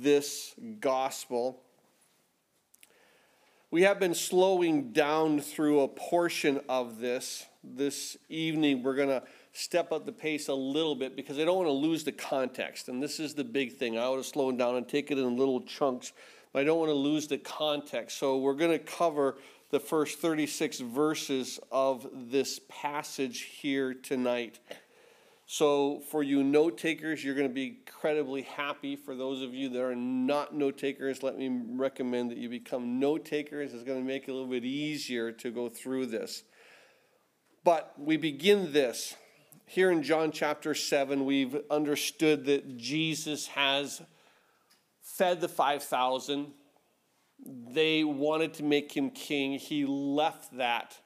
this gospel. We have been slowing down through a portion of this. This evening, we're going to step up the pace a little bit because I don't want to lose the context. And this is the big thing. I want to slow down and take it in little chunks, but I don't want to lose the context. So we're going to cover the first 36 verses of this passage here tonight. So, for you note takers, you're going to be incredibly happy. For those of you that are not note takers, let me recommend that you become note takers. It's going to make it a little bit easier to go through this. But we begin this. Here in John chapter 7, we've understood that Jesus has fed the 5,000. They wanted to make him king. He left that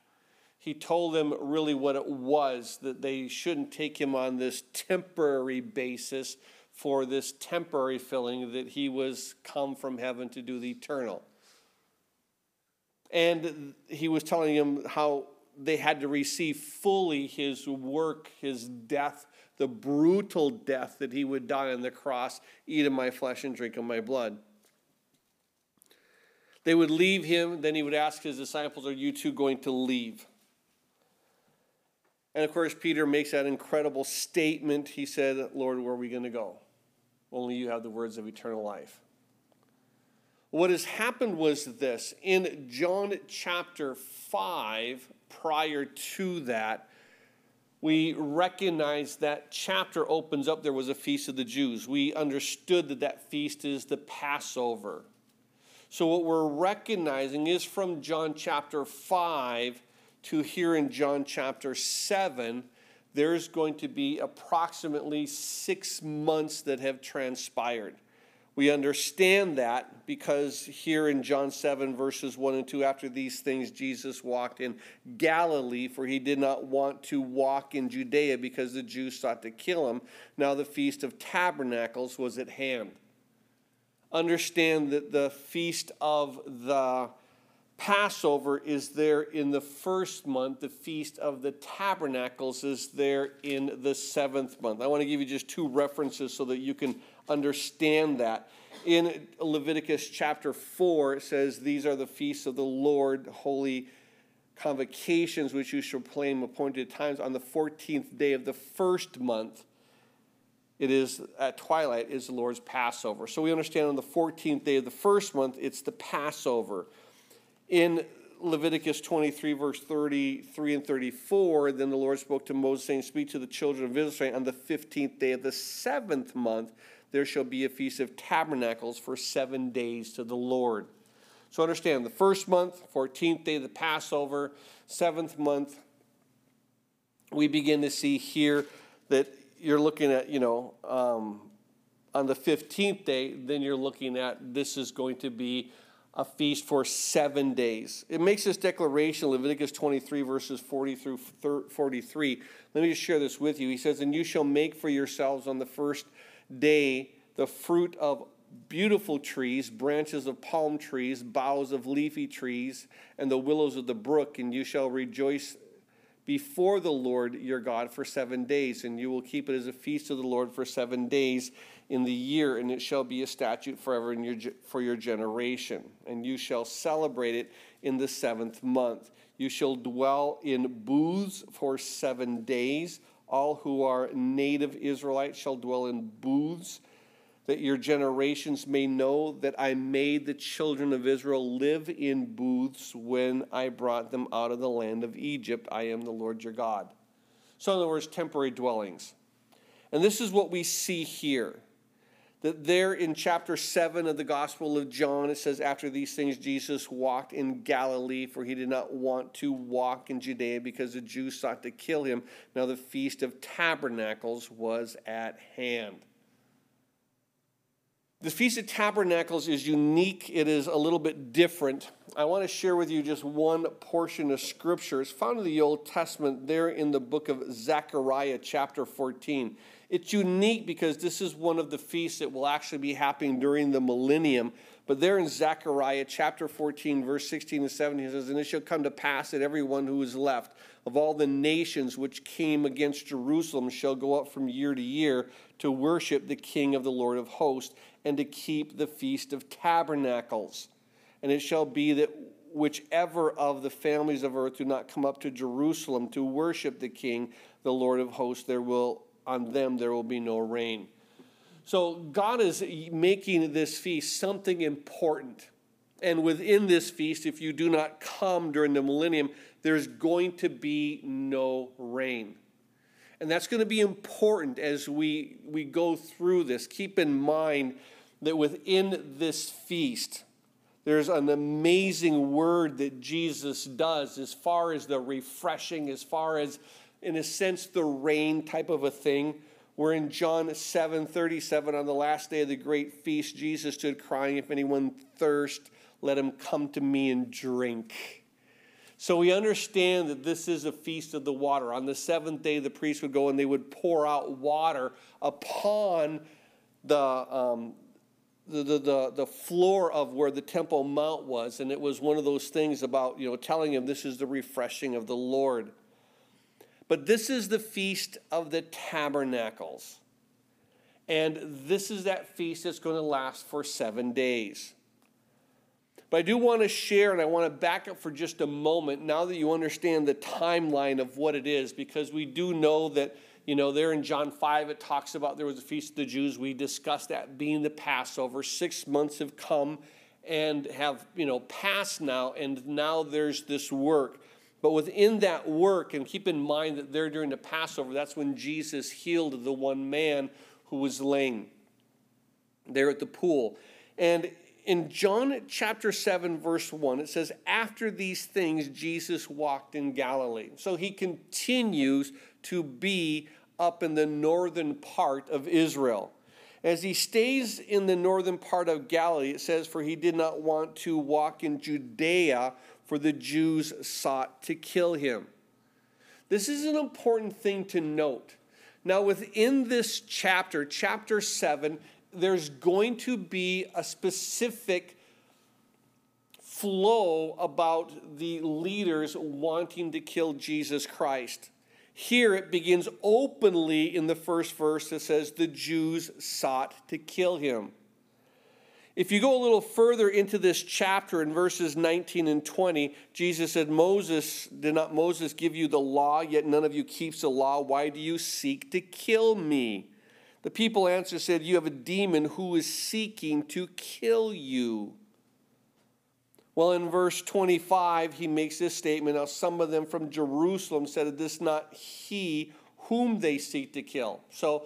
he told them really what it was that they shouldn't take him on this temporary basis for this temporary filling, that he was come from heaven to do the eternal. And he was telling them how they had to receive fully his work, his death, the brutal death that he would die on the cross, eat of my flesh and drink of my blood. They would leave him, then he would ask his disciples, Are you too going to leave? And of course, Peter makes that incredible statement. He said, Lord, where are we going to go? Only you have the words of eternal life. What has happened was this in John chapter 5, prior to that, we recognize that chapter opens up there was a feast of the Jews. We understood that that feast is the Passover. So, what we're recognizing is from John chapter 5 to here in John chapter 7, there's going to be approximately six months that have transpired. We understand that because here in John 7, verses 1 and 2, after these things, Jesus walked in Galilee, for he did not want to walk in Judea because the Jews sought to kill him. Now the Feast of Tabernacles was at hand. Understand that the Feast of the Passover is there in the first month. The Feast of the Tabernacles is there in the seventh month. I want to give you just two references so that you can understand that. In Leviticus chapter 4, it says, These are the feasts of the Lord, holy convocations which you shall proclaim appointed times on the 14th day of the first month. It is at twilight is the Lord's Passover. So we understand on the 14th day of the first month, it's the Passover in Leviticus 23, verse 33 and 34, then the Lord spoke to Moses, saying, Speak to the children of Israel on the 15th day of the seventh month, there shall be a feast of tabernacles for seven days to the Lord. So understand the first month, 14th day of the Passover, seventh month, we begin to see here that you're looking at, you know, um, on the 15th day, then you're looking at this is going to be a feast for seven days. It makes this declaration, Leviticus 23, verses 40 through 43. Let me just share this with you. He says, And you shall make for yourselves on the first day the fruit of beautiful trees, branches of palm trees, boughs of leafy trees, and the willows of the brook, and you shall rejoice before the Lord your God for seven days, and you will keep it as a feast of the Lord for seven days in the year, and it shall be a statute forever your, for your generation. And you shall celebrate it in the seventh month. You shall dwell in booths for seven days. All who are native Israelites shall dwell in booths, that your generations may know that I made the children of Israel live in booths when I brought them out of the land of Egypt. I am the Lord your God. So, in other words, temporary dwellings. And this is what we see here that there in chapter 7 of the Gospel of John, it says, After these things, Jesus walked in Galilee, for he did not want to walk in Judea because the Jews sought to kill him. Now the Feast of Tabernacles was at hand. The Feast of Tabernacles is unique, it is a little bit different. I want to share with you just one portion of Scripture. It's found in the Old Testament, there in the book of Zechariah, chapter 14. It's unique because this is one of the feasts that will actually be happening during the millennium. But there in Zechariah chapter 14, verse 16 and 17, he says, And it shall come to pass that everyone who is left of all the nations which came against Jerusalem shall go up from year to year to worship the King of the Lord of hosts. and to keep the Feast of Tabernacles. And it shall be that whichever of the families of earth do not come up to Jerusalem to worship the King, the Lord of hosts, there will on them there will be no rain. So God is making this feast something important. And within this feast, if you do not come during the millennium, there's going to be no rain. And that's going to be important as we, we go through this. Keep in mind that within this feast, there's an amazing word that Jesus does as far as the refreshing, as far as, in a sense, the rain type of a thing. We're in John 7 37. On the last day of the great feast, Jesus stood crying, If anyone thirst, let him come to me and drink. So we understand that this is a feast of the water. On the seventh day, the priest would go and they would pour out water upon the, um, the, the, the floor of where the Temple Mount was. And it was one of those things about, you know, telling him this is the refreshing of the Lord. But this is the feast of the tabernacles. And this is that feast that's going to last for seven days. But I do want to share, and I want to back up for just a moment now that you understand the timeline of what it is, because we do know that, you know, there in John 5, it talks about there was a feast of the Jews. We discussed that being the Passover. Six months have come and have, you know, passed now, and now there's this work. But within that work, and keep in mind that there during the Passover, that's when Jesus healed the one man who was lame there at the pool. And in John chapter 7, verse 1, it says, After these things, Jesus walked in Galilee. So he continues to be up in the northern part of Israel. As he stays in the northern part of Galilee, it says, For he did not want to walk in Judea, for the Jews sought to kill him. This is an important thing to note. Now, within this chapter, chapter 7, there's going to be a specific flow about the leaders wanting to kill Jesus Christ. Here it begins openly in the first verse that says, The Jews sought to kill him. If you go a little further into this chapter in verses 19 and 20, Jesus said, Moses, did not Moses give you the law, yet none of you keeps the law? Why do you seek to kill me? The people answered, said, You have a demon who is seeking to kill you. Well, in verse 25, he makes this statement. Now, some of them from Jerusalem said, Is this not he whom they seek to kill? So,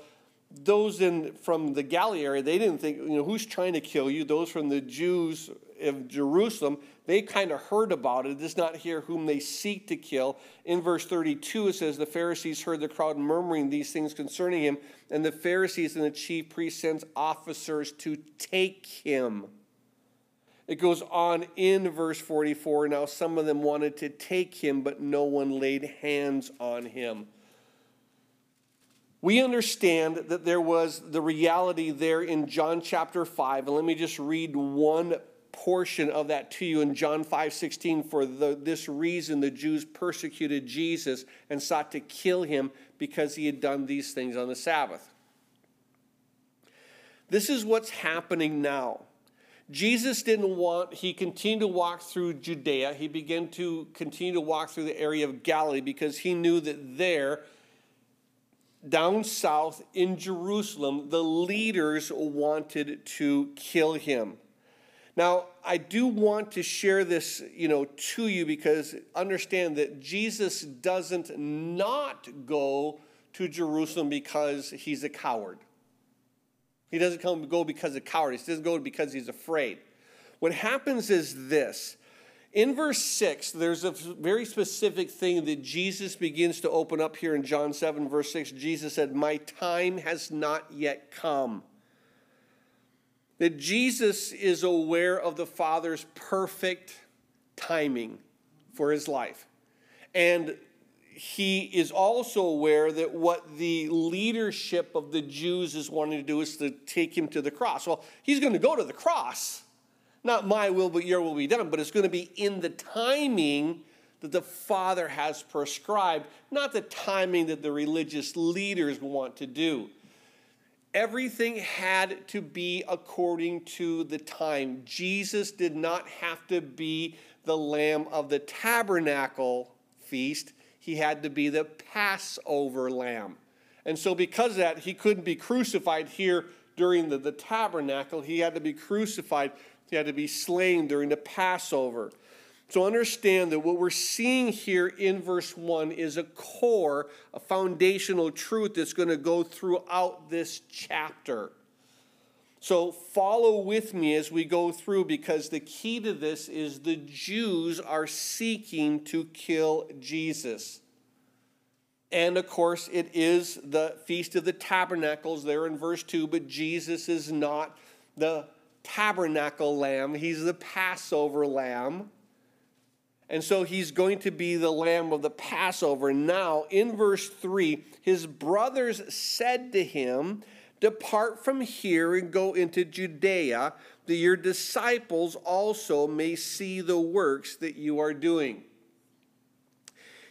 those in from the Galilee area, they didn't think, you know, who's trying to kill you? Those from the Jews of Jerusalem, they kind of heard about it. It does not hear whom they seek to kill. In verse 32, it says, The Pharisees heard the crowd murmuring these things concerning him, and the Pharisees and the chief priests sent officers to take him. It goes on in verse 44 now some of them wanted to take him, but no one laid hands on him. We understand that there was the reality there in John chapter 5, and let me just read one portion of that to you in John 5 16. For the, this reason, the Jews persecuted Jesus and sought to kill him because he had done these things on the Sabbath. This is what's happening now. Jesus didn't want, he continued to walk through Judea. He began to continue to walk through the area of Galilee because he knew that there, down south in Jerusalem, the leaders wanted to kill him. Now, I do want to share this, you know, to you because understand that Jesus doesn't not go to Jerusalem because he's a coward. He doesn't come go because of cowardice. He doesn't go because he's afraid. What happens is this. In verse 6, there's a very specific thing that Jesus begins to open up here in John 7, verse 6. Jesus said, My time has not yet come that Jesus is aware of the Father's perfect timing for his life. And he is also aware that what the leadership of the Jews is wanting to do is to take him to the cross. Well, he's going to go to the cross. Not my will, but your will be done. But it's going to be in the timing that the Father has prescribed, not the timing that the religious leaders want to do. everything had to be according to the time. Jesus did not have to be the lamb of the tabernacle feast, he had to be the Passover lamb. And so, because of that, he couldn't be crucified here during the, the tabernacle. He had to be crucified, he had to be slain during the Passover. So understand that what we're seeing here in verse 1 is a core, a foundational truth that's going to go throughout this chapter. So follow with me as we go through because the key to this is the Jews are seeking to kill Jesus. And of course, it is the Feast of the Tabernacles there in verse 2, but Jesus is not the tabernacle lamb, he's the Passover lamb. And so he's going to be the lamb of the Passover. Now, in verse 3, his brothers said to him, Depart from here and go into Judea, that your disciples also may see the works that you are doing.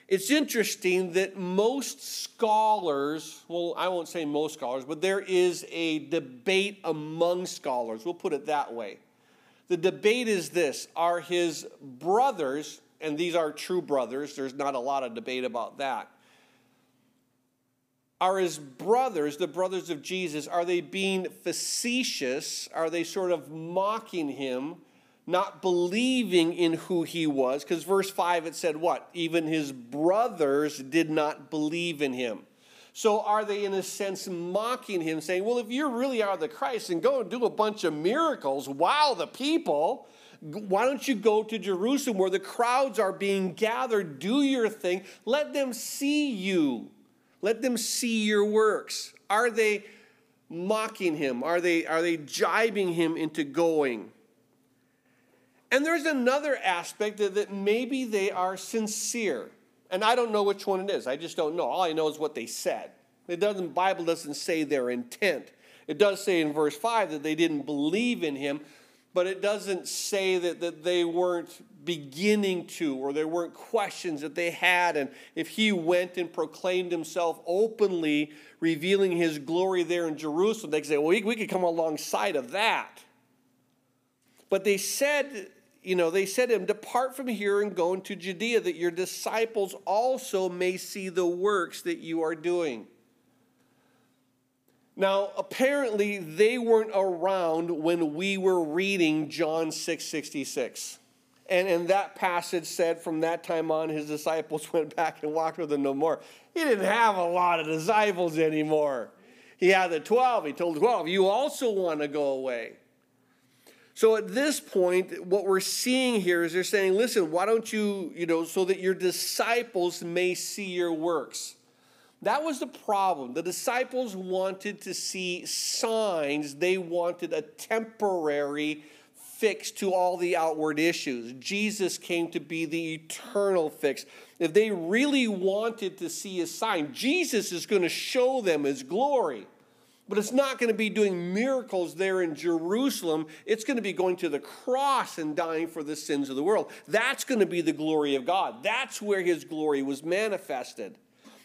It's interesting that most scholars, well, I won't say most scholars, but there is a debate among scholars. We'll put it that way. The debate is this Are his brothers, and these are true brothers, there's not a lot of debate about that. Are his brothers, the brothers of Jesus, are they being facetious? Are they sort of mocking him, not believing in who he was? Because verse 5 it said what? Even his brothers did not believe in him. So are they, in a sense, mocking him, saying, Well, if you really are the Christ, and go and do a bunch of miracles, wow the people. Why don't you go to Jerusalem where the crowds are being gathered? Do your thing. Let them see you. Let them see your works. Are they mocking him? Are they, are they jibing him into going? And there's another aspect that, that maybe they are sincere. And I don't know which one it is. I just don't know. All I know is what they said. It doesn't Bible doesn't say their intent. It does say in verse 5 that they didn't believe in him, but it doesn't say that, that they weren't beginning to or there weren't questions that they had. And if he went and proclaimed himself openly, revealing his glory there in Jerusalem, they could say, well, we, we could come alongside of that. But they said, you know, they said to him, Depart from here and go into Judea, that your disciples also may see the works that you are doing. Now, apparently, they weren't around when we were reading John 6 66. And, and that passage said from that time on, his disciples went back and walked with him no more. He didn't have a lot of disciples anymore. He had the 12. He told the 12, You also want to go away. So at this point, what we're seeing here is they're saying, Listen, why don't you, you know, so that your disciples may see your works. That was the problem. The disciples wanted to see signs, they wanted a temporary fix to all the outward issues. Jesus came to be the eternal fix. If they really wanted to see a sign, Jesus is going to show them his glory. But it's not going to be doing miracles there in Jerusalem. It's going to be going to the cross and dying for the sins of the world. That's going to be the glory of God. That's where his glory was manifested.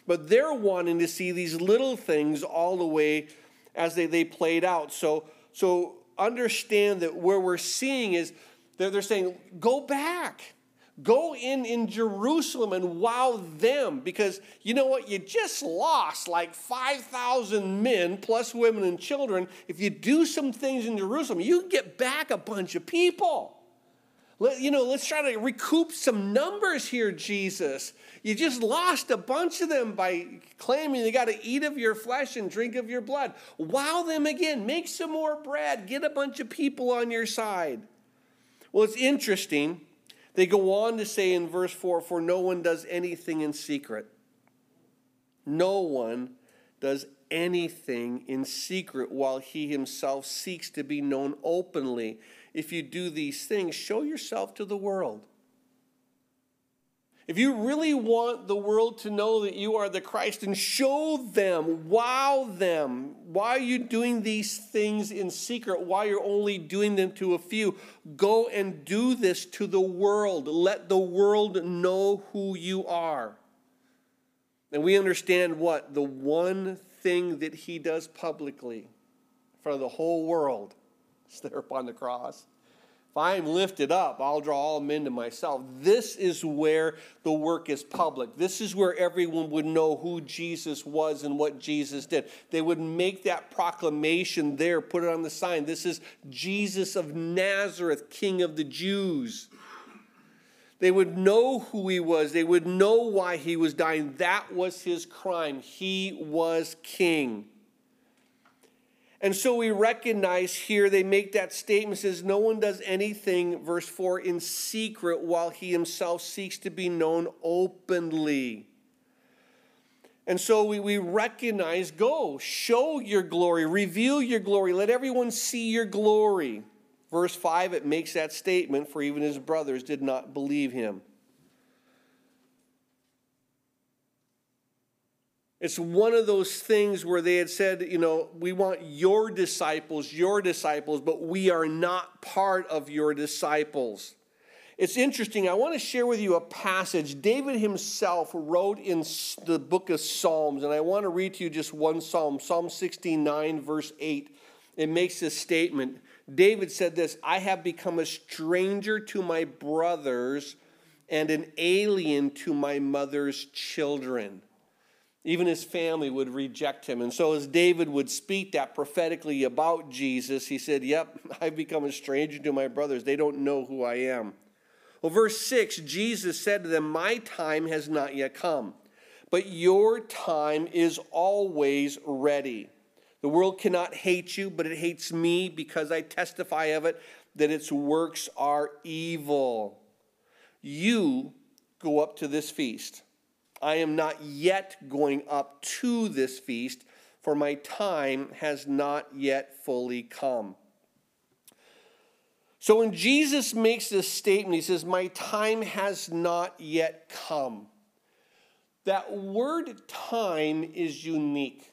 But they're wanting to see these little things all the way as they, they played out. So, so understand that where we're seeing is they're, they're saying, go back. Go in in Jerusalem and wow them because you know what? You just lost like 5,000 men plus women and children. If you do some things in Jerusalem, you get back a bunch of people. Let, you know, let's try to recoup some numbers here, Jesus. You just lost a bunch of them by claiming they got to eat of your flesh and drink of your blood. Wow them again. Make some more bread. Get a bunch of people on your side. Well, it's interesting. They go on to say in verse 4 For no one does anything in secret. No one does anything in secret while he himself seeks to be known openly if you do these things, show yourself to the world. If you really want the world to know that you are the Christ, and show them, wow them. Why are you doing these things in secret? Why you're only doing them to a few? Go and do this to the world. Let the world know who you are. And we understand what? The one thing that he does publicly in front of the whole world. is there upon the cross. If I am lifted up, I'll draw all men to myself. This is where the work is public. This is where everyone would know who Jesus was and what Jesus did. They would make that proclamation there, put it on the sign. This is Jesus of Nazareth, King of the Jews. They would know who he was. They would know why he was dying. That was his crime. He was king. And so we recognize here, they make that statement says, No one does anything, verse 4, in secret while he himself seeks to be known openly. And so we, we recognize go, show your glory, reveal your glory, let everyone see your glory. Verse 5, it makes that statement, for even his brothers did not believe him. It's one of those things where they had said, you know, we want your disciples, your disciples, but we are not part of your disciples. It's interesting. I want to share with you a passage David himself wrote in the book of Psalms, and I want to read to you just one psalm, Psalm 69, verse 8. It makes this statement. David said this I have become a stranger to my brothers and an alien to my mother's children. Even his family would reject him. And so, as David would speak that prophetically about Jesus, he said, Yep, I've become a stranger to my brothers. They don't know who I am. Well, verse 6 Jesus said to them, My time has not yet come, but your time is always ready. The world cannot hate you, but it hates me because I testify of it that its works are evil. You go up to this feast. I am not yet going up to this feast, for my time has not yet fully come. So when Jesus makes this statement, he says, My time has not yet come. That word time is unique.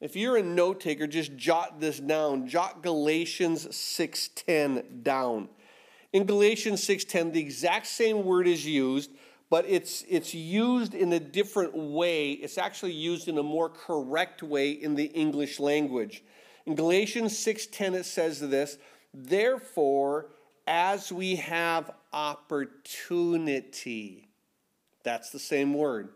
If you're a note taker, just jot this down. Jot Galatians 6:10 down. In Galatians 6:10, the exact same word is used, but it's, it's used in a different way. It's actually used in a more correct way in the English language. In Galatians 6:10 it says this, therefore as we have opportunity. That's the same word.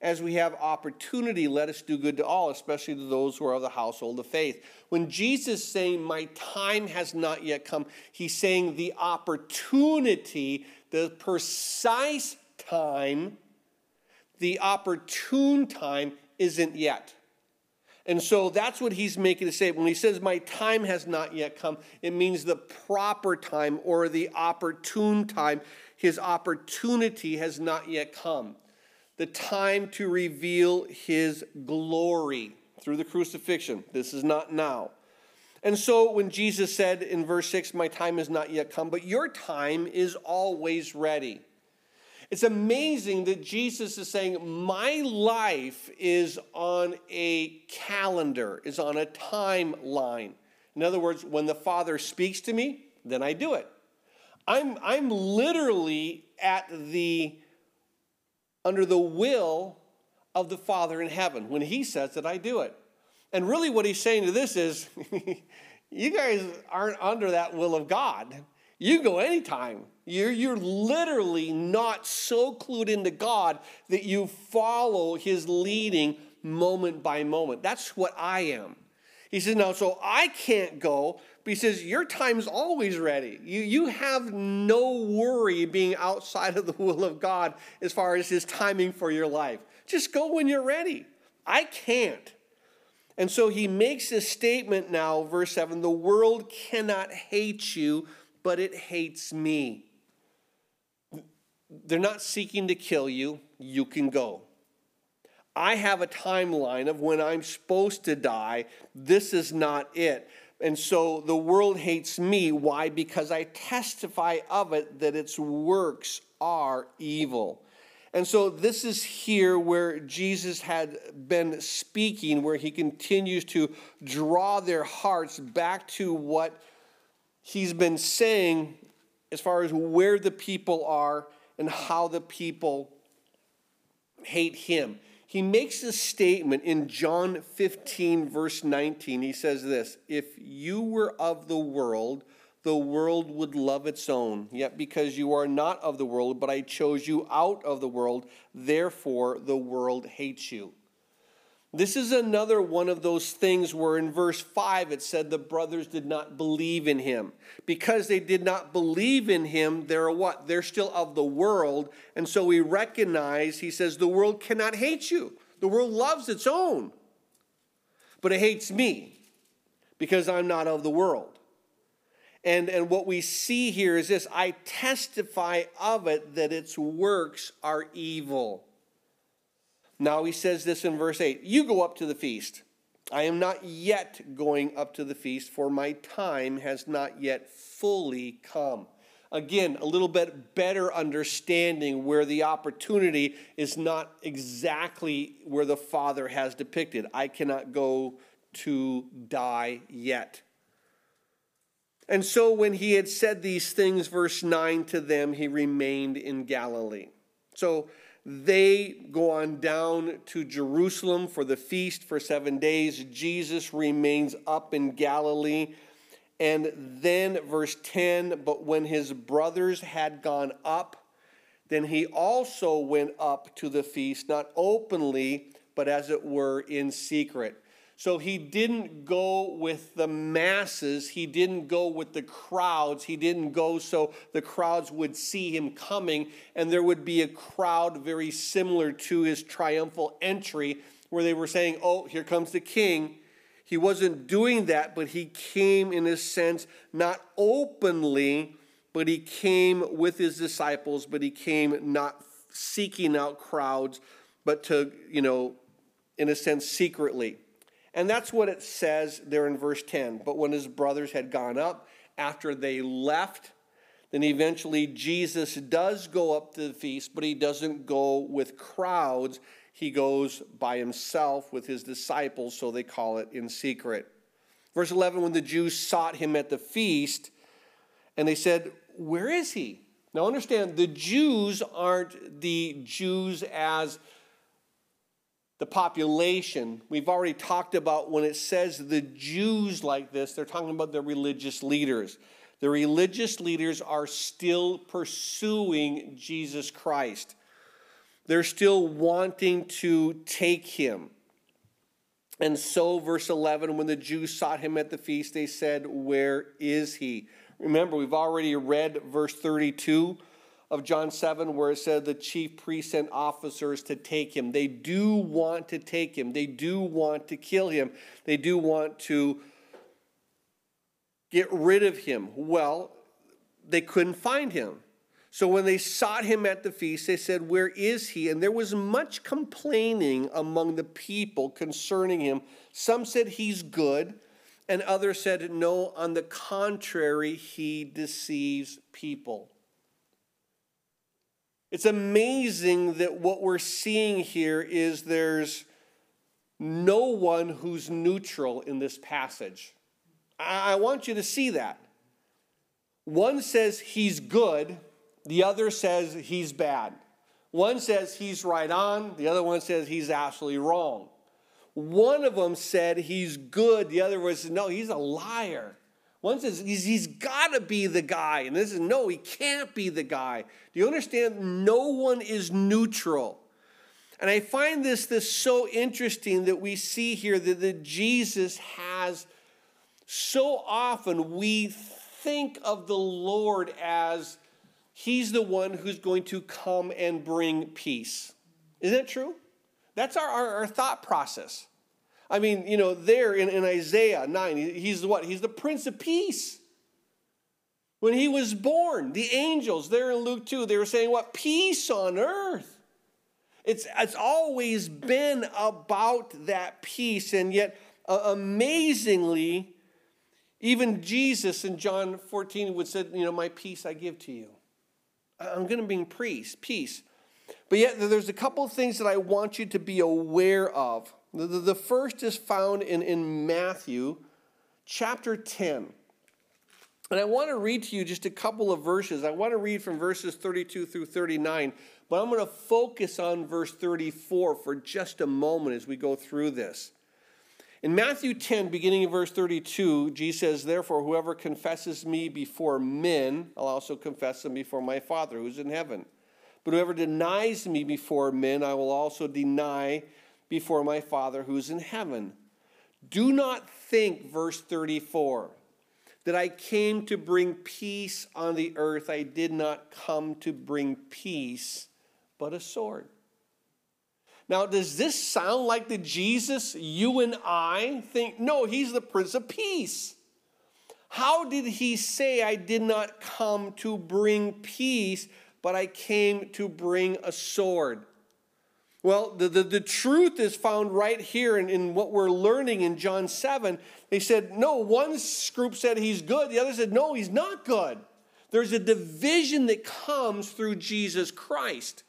As we have opportunity, let us do good to all, especially to those who are of the household of faith. When Jesus is saying, My time has not yet come, he's saying the opportunity, the precise time, the opportune time isn't yet. And so that's what he's making to say. When he says, My time has not yet come, it means the proper time or the opportune time. His opportunity has not yet come. The time to reveal his glory through the crucifixion. This is not now. And so when Jesus said in verse 6, My time has not yet come, but your time is always ready. It's amazing that Jesus is saying, My life is on a calendar, is on a timeline. In other words, when the Father speaks to me, then I do it. I'm, I'm literally at the under the will of the Father in heaven. When He says that, I do it. And really, what He's saying to this is, you guys aren't under that will of God. You go anytime. You're, you're literally not so clued into God that you follow His leading moment by moment. That's what I am. He says, now, so I can't go, but he says, your time's always ready. You, you have no worry being outside of the will of God as far as his timing for your life. Just go when you're ready. I can't. And so he makes this statement now, verse 7 the world cannot hate you but it hates me. They're not seeking to kill you. You can go. I have a timeline of when I'm supposed to die. This is not it. And so the world hates me. Why? Because I testify of it that its works are evil. And so this is here where Jesus had been speaking, where he continues to draw their hearts back to what he's been saying as far as where the people are and how the people hate him. he makes a statement in John 15, verse 19. He says this If you were of the world, the world would love its own. Yet because you are not of the world, but I chose you out of the world, therefore the world hates you. This is another one of those things where in verse 5 it said the brothers did not believe in him. Because they did not believe in him, they're what? They're still of the world. And so we recognize, he says, the world cannot hate you. The world loves its own, but it hates me because I'm not of the world. And, and what we see here is this I testify of it that its works are evil. Now he says this in verse 8 You go up to the feast. I am not yet going up to the feast, for my time has not yet fully come. Again, a little bit better understanding where the opportunity is not exactly where the Father has depicted. I cannot go to die yet. And so when he had said these things, verse 9 to them, he remained in Galilee. So they go on down to Jerusalem for the feast for seven days. Jesus remains up in Galilee. And then, verse 10 but when his brothers had gone up, then he also went up to the feast, not openly, but as it were in secret. So he didn't go with the masses. He didn't go with the crowds. He didn't go so the crowds would see him coming and there would be a crowd very similar to his triumphal entry where they were saying, Oh, here comes the king. He wasn't doing that, but he came in a sense not openly, but he came with his disciples, but he came not seeking out crowds, but to, you know, in a sense, secretly. And that's what it says there in verse 10. But when his brothers had gone up, after they left, then eventually Jesus does go up to the feast, but he doesn't go with crowds. He goes by himself with his disciples, so they call it in secret. Verse 11 when the Jews sought him at the feast, and they said, Where is he? Now understand, the Jews aren't the Jews as the population. We've already talked about when it says the Jews like this, they're talking about the religious leaders. The religious leaders are still pursuing Jesus Christ. They're still wanting to take him. And so, verse 11, when the Jews sought him at the feast, they said, Where is he? Remember, we've already read verse 32 of John 7 where it said the chief priests and officers to take him. They do want to take him. They do want to kill him. They do want to get rid of him. Well, they couldn't find him. So when they sought him at the feast, they said, Where is he? And there was much complaining among the people concerning him. Some said, He's good. And others said, No, on the contrary, he deceives people. It's amazing that what we're seeing here is there's no one who's neutral in this passage. I want you to see that. One says he's good, the other says he's bad. One says he's right on, the other one says he's absolutely wrong. One of them said he's good, the other says no, he's a liar. One says he's, got to be the guy, and this is no, he can't be the guy. Do you understand? No one is neutral. And I find this, this so interesting that we see here that, that Jesus has so often we think of the Lord as he's the one who's going to come and bring peace. Isn't that true? That's our, our, our thought process. I mean, you know, there in, in Isaiah 9, he's what? He's the Prince of Peace. When he was born, the angels there in Luke 2, they were saying, What? Peace on earth. It's, it's always been about that peace. And yet, uh, amazingly, even Jesus in John 14 would say, You know, my peace I give to you. I'm going to bring peace, peace. But yet, there's a couple of things that I want you to be aware of. The, the, first is found in, in Matthew chapter 10. And I want to read to you just a couple of verses. I want to read from verses 32 through 39, but I'm going to focus on verse 34 for just a moment as we go through this. In Matthew 10, beginning in verse 32, Jesus says, Therefore, whoever confesses me before men, I'll also confess him before my Father who's in heaven. But whoever denies me before men, I will also deny before my Father who's in heaven. Do not think, verse 34 that I came to bring peace on the earth. I did not come to bring peace, but a sword. Now, does this sound like the Jesus you and I think? No, he's the Prince of Peace. How did he say, I did not come to bring peace, but I came to bring a sword? Well, the, the, the, truth is found right here in, in what we're learning in John 7. They said, no, one group said he's good, the other said, no, he's not good. There's a division that comes through Jesus Christ.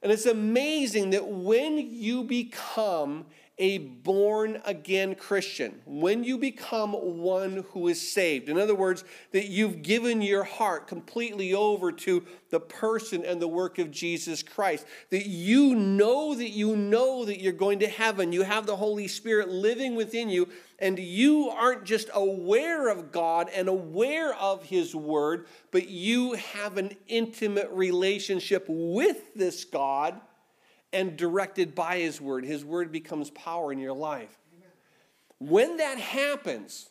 And it's amazing that when you become a born again Christian, when you become one who is saved. In other words, that you've given your heart completely over to the person and the work of Jesus Christ, that you know that you know that you're going to heaven, you have the Holy Spirit living within you, and you aren't just aware of God and aware of His Word, but you have an intimate relationship with this God and directed by His Word. His Word becomes power in your life. When that happens,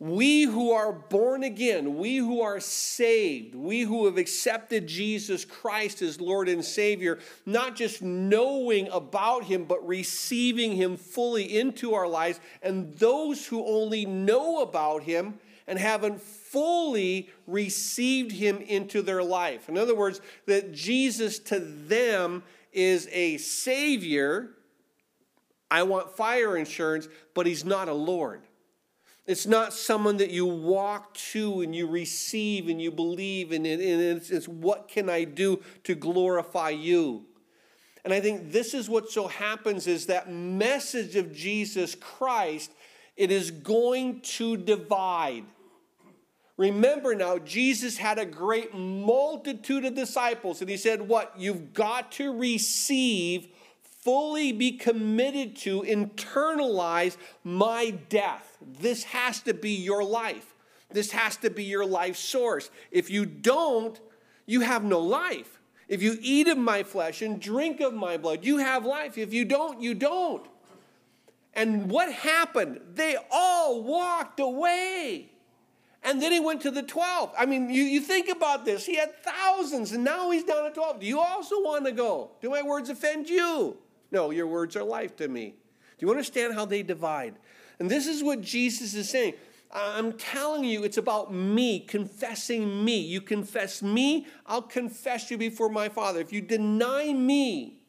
we who are born again, we who are saved, we who have accepted Jesus Christ as Lord and Savior, not just knowing about Him, but receiving Him fully into our lives, and those who only know about Him and haven't fully received Him into their life. In other words, that Jesus to them is a Savior. I want fire insurance, but He's not a Lord. It's not someone that you walk to and you receive and you believe in, and it's, it's what can I do to glorify you. And I think this is what so happens is that message of Jesus Christ, it is going to divide. Remember now, Jesus had a great multitude of disciples, and he said, What? You've got to receive, fully be committed to, internalize my death. This has to be your life. This has to be your life source. If you don't, you have no life. If you eat of my flesh and drink of my blood, you have life. If you don't, you don't. And what happened? They all walked away. And then he went to the 12. I mean, you, you think about this. He had thousands, and now he's down to 12. Do you also want to go? Do my words offend you? No, your words are life to me. Do you understand how they divide? And this is what Jesus is saying. I'm telling you, it's about me, confessing me. You confess me, I'll confess you before my Father. If you deny me,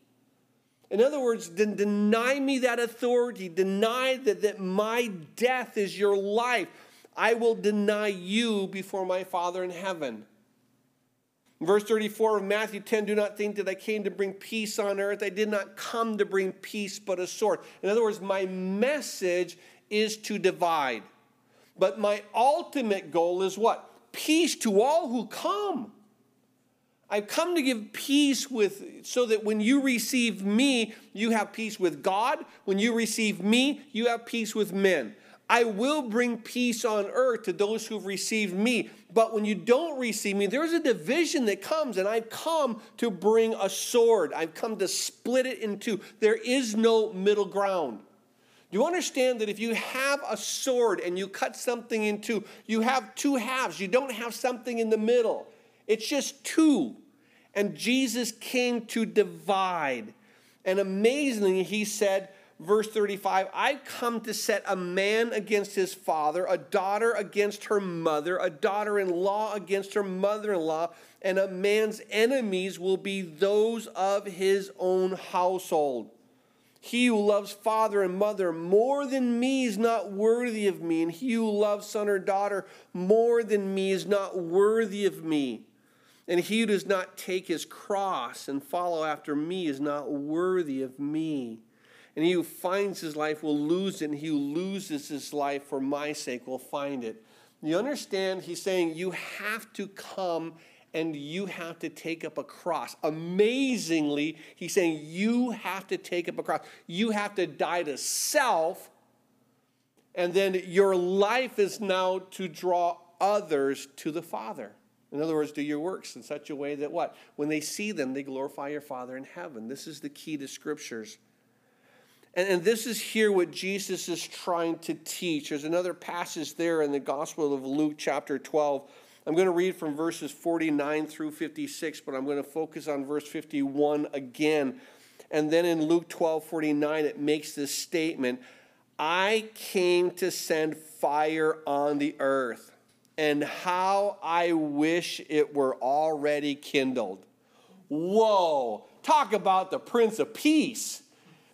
in other words, then deny me that authority, deny that, that my death is your life I will deny you before my Father in heaven. verse 34 of Matthew 10 Do not think that I came to bring peace on earth. I did not come to bring peace, but a sword. In other words, my message is to divide. But my ultimate goal is what? Peace to all who come. I've come to give peace with so that when you receive me, you have peace with God. When you receive me, you have peace with men. I will bring peace on earth to those who've received me. But when you don't receive me, there's a division that comes, and I've come to bring a sword. I've come to split it in two. There is no middle ground. Do you understand that if you have a sword and you cut something in two, you have two halves. You don't have something in the middle. It's just two. And Jesus came to divide. And amazingly, he said, verse 35 I've come to set a man against his father, a daughter against her mother, a daughter in law against her mother in law, and a man's enemies will be those of his own household. He who loves father and mother more than me is not worthy of me, and he who loves son or daughter more than me is not worthy of me. And he who does not take his cross and follow after me is not worthy of me. And he who finds his life will lose it, and he who loses his life for my sake will find it. You understand? He's saying you have to come and you have to take up a cross. Amazingly, he's saying you have to take up a cross. You have to die to self, and then your life is now to draw others to the Father. In other words, do your works in such a way that what? When they see them, they glorify your Father in heaven. This is the key to scriptures. And, and this is here what Jesus is trying to teach. There's another passage there in the Gospel of Luke, chapter 12. I'm going to read from verses 49 through 56, but I'm going to focus on verse 51 again. And then in Luke 12 49, it makes this statement I came to send fire on the earth and how I wish it were already kindled. Whoa, talk about the Prince of Peace.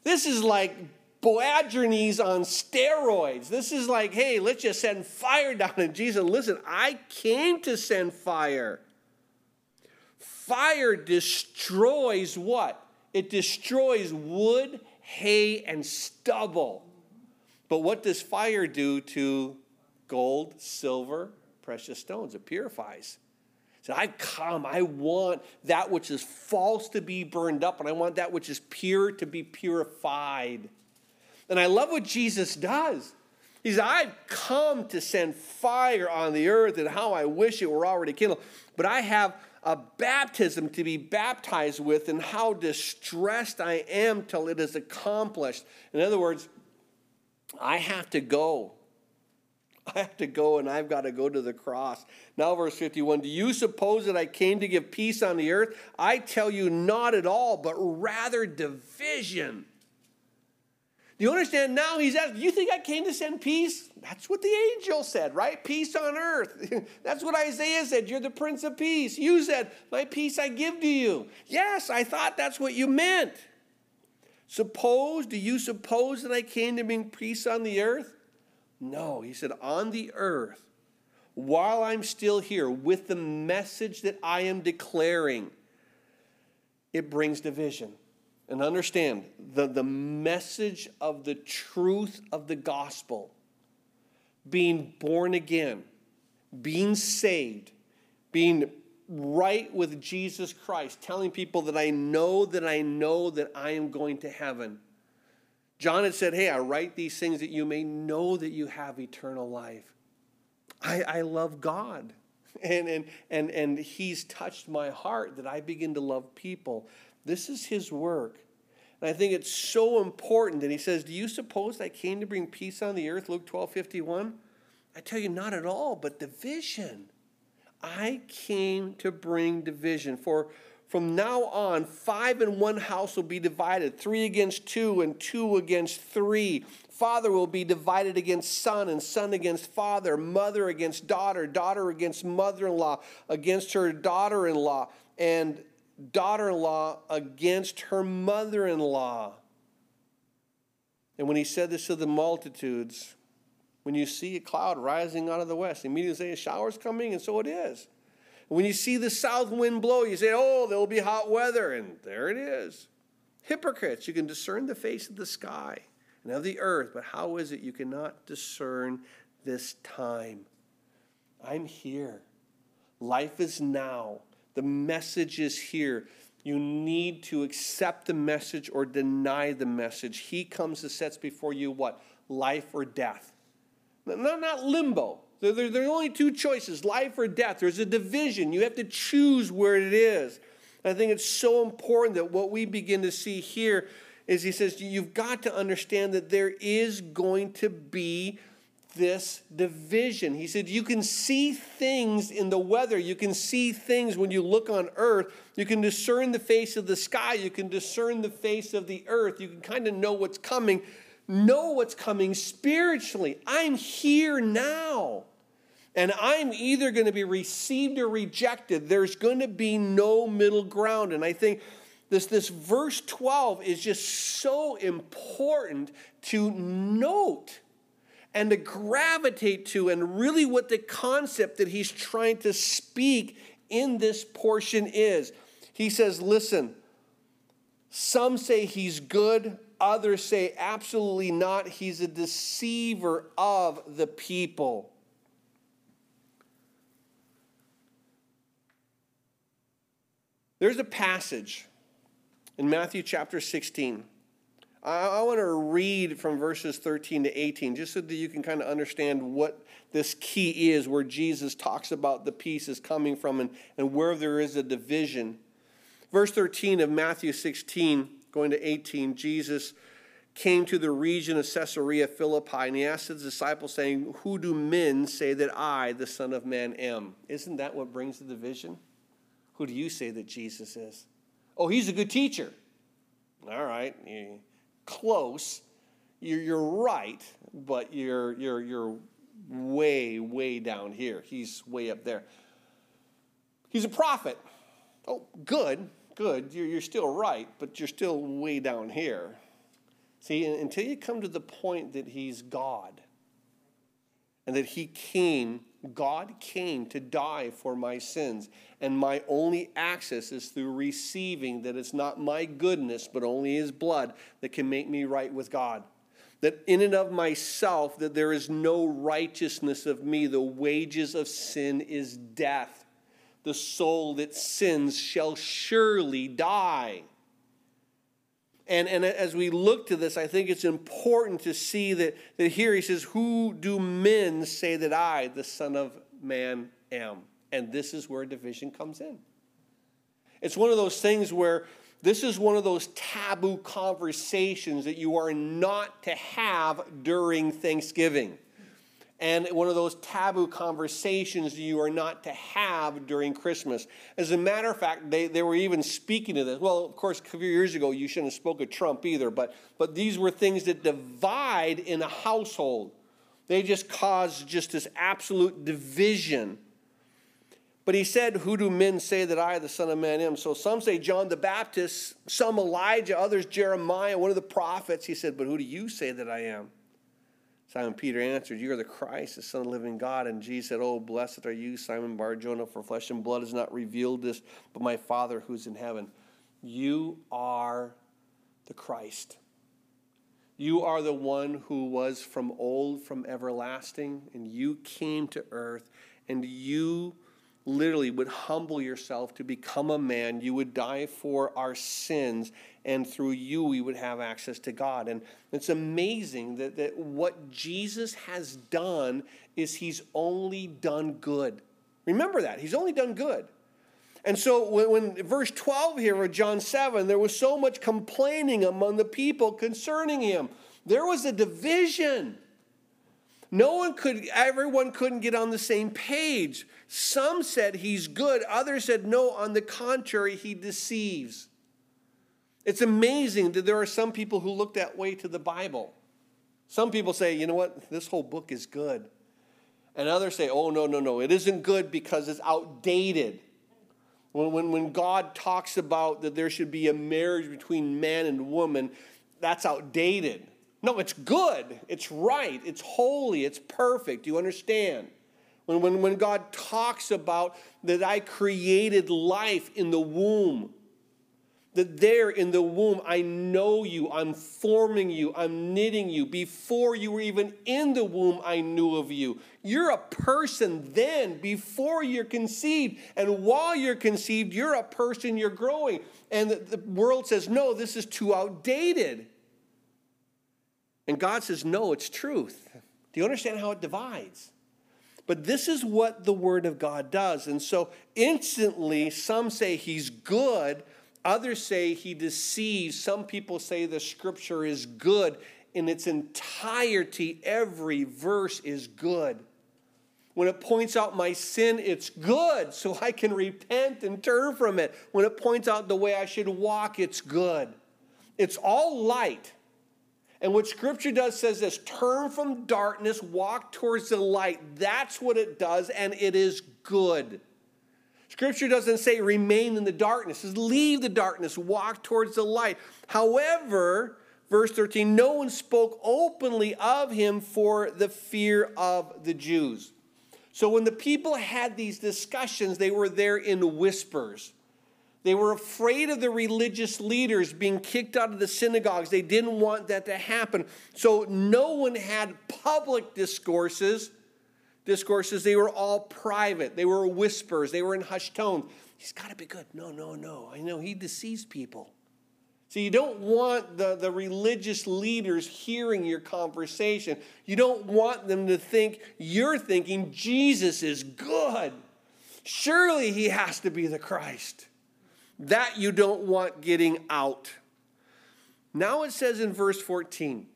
This is like Boanerges on steroids. This is like, hey, let's just send fire down. And Jesus, listen, I came to send fire. Fire destroys what? It destroys wood, hay, and stubble. But what does fire do to gold, silver, precious stones. It purifies. Said, I've come. I want that which is false to be burned up, and I want that which is pure to be purified. And I love what Jesus does. He said, I've come to send fire on the earth, and how I wish it were already kindled. But I have a baptism to be baptized with, and how distressed I am till it is accomplished. In other words, I have to go. I have to go and I've got to go to the cross. Now, verse 51 Do you suppose that I came to give peace on the earth? I tell you, not at all, but rather division. Do you understand now? He's asking, You think I came to send peace? That's what the angel said, right? Peace on earth. That's what Isaiah said. You're the Prince of Peace. You said, My peace I give to you. Yes, I thought that's what you meant. Suppose, do you suppose that I came to bring peace on the earth? No, he said, on the earth, while I'm still here, with the message that I am declaring, it brings division. And understand the, the message of the truth of the gospel, being born again, being saved, being right with Jesus Christ, telling people that I know that I know that I am going to heaven John had said, Hey, I write these things that you may know that you have eternal life. I, I love God. And, and, and, and He's touched my heart that I begin to love people. This is His work. And I think it's so important that He says, Do you suppose I came to bring peace on the earth? Luke 12 51. I tell you, not at all, but division. I came to bring division. For from now on, five in one house will be divided, three against two, and two against three. Father will be divided against son, and son against father, mother against daughter, daughter against mother in law, against her daughter in law, and daughter in law against her mother in law. And when he said this to the multitudes, when you see a cloud rising out of the west, immediately say, A shower's coming, and so it is. When you see the south wind blow, you say, Oh, there will be hot weather. And there it is. Hypocrites, you can discern the face of the sky and of the earth, but how is it you cannot discern this time? I'm here. Life is now. The message is here. You need to accept the message or deny the message. He comes and sets before you what? Life or death. Not, not limbo. There, there, there are only two choices life or death. There's a division. You have to choose where it is. I think it's so important that what we begin to see here is he says, You've got to understand that there is going to be this division. He said, You can see things in the weather. You can see things when you look on earth. You can discern the face of the sky. You can discern the face of the earth. You can kind of know what's coming know what's coming spiritually. I'm here now. And I'm either going to be received or rejected. There's going to be no middle ground. And I think this, this verse 12 is just so important to note and to gravitate to, and really what the concept that he's trying to speak in this portion is. He says, Listen, some say he's good, others say, Absolutely not, he's a deceiver of the people. There's a passage in Matthew chapter 16. I, want to read from verses 13 to 18 just so that you can kind of understand what this key is, where Jesus talks about the peace is coming from and, and where there is a division. Verse 13 of Matthew 16 going to 18, Jesus came to the region of Caesarea Philippi, and he asked his disciples, saying, Who do men say that I, the Son of Man, am? Isn't that what brings the division? Who do you say that Jesus is? Oh, he's a good teacher. All right, close. You're, right, but you're, you're, you're way, way down here. He's way up there. He's a prophet. Oh, good, good. You're, you're still right, but you're still way down here. See, until you come to the point that he's God and that he came, God came to die for my sins, and my only access is through receiving that it's not my goodness, but only his blood that can make me right with God. That in and of myself, that there is no righteousness of me. The wages of sin is death. The soul that sins shall surely die. And, and as we look to this, I think it's important to see that, that here he says, Who do men say that I, the Son of Man, am? And this is where division comes in. It's one of those things where this is one of those taboo conversations that you are not to have during Thanksgiving and one of those taboo conversations you are not to have during Christmas. As a matter of fact, they, they were even speaking of this. Well, of course, a few years ago, you shouldn't have spoke of Trump either, but, but these were things that divide in a household. They just cause just this absolute division. But he said, Who do men say that I, the Son of Man, am? So some say John the Baptist, some Elijah, others Jeremiah, one of the prophets. He said, But who do you say that I am? Simon Peter answered, You are the Christ, the Son of the living God. And Jesus said, Oh, blessed are you, Simon Barjona, for flesh and blood has not revealed this, but my Father who's in heaven. You are the Christ. You are the one who was from old, from everlasting, and you came to earth, and you literally would humble yourself to become a man. You would die for our sins, and through you we would have access to God. And it's amazing that, that what Jesus has done is he's only done good. Remember that. He's only done good. And so when, when verse 12 here of John 7, there was so much complaining among the people concerning him. There was a division. No one could, everyone couldn't get on the same page. Some said he's good, others said no, on the contrary, he deceives. It's amazing that there are some people who look that way to the Bible. Some people say, you know what, this whole book is good. And others say, oh, no, no, no, it isn't good because it's outdated. When, when, when God talks about that there should be a marriage between man and woman, that's outdated. No, it's good, it's right, it's holy, it's perfect. Do you understand? When, when, when God talks about that I created life in the womb, that there in the womb, I know you, I'm forming you, I'm knitting you. Before you were even in the womb, I knew of you. You're a person then, before you're conceived. And while you're conceived, you're a person, you're growing. And the, the world says, no, this is too outdated. And God says, no, it's truth. Do you understand how it divides? But this is what the Word of God does. And so instantly, some say he's good Others say he deceives. Some people say the scripture is good in its entirety. Every verse is good. When it points out my sin, it's good, so I can repent and turn from it. When it points out the way I should walk, it's good. It's all light. And what Scripture does says this turn from darkness, walk towards the light. That's what it does, and it is good. Scripture doesn't say remain in the darkness, it says leave the darkness, walk towards the light. However, verse 13, no one spoke openly of him for the fear of the Jews. So when the people had these discussions, they were there in whispers. They were afraid of the religious leaders being kicked out of the synagogues. They didn't want that to happen. So no one had public discourses discourses, they were all private. They were whispers, they were in hushed tones. He's got to be good. No, no, no. I know he deceives people. So you don't want the, the religious leaders hearing your conversation. You don't want them to think you're thinking Jesus is good. Surely he has to be the Christ. That you don't want getting out. Now it says in verse 14,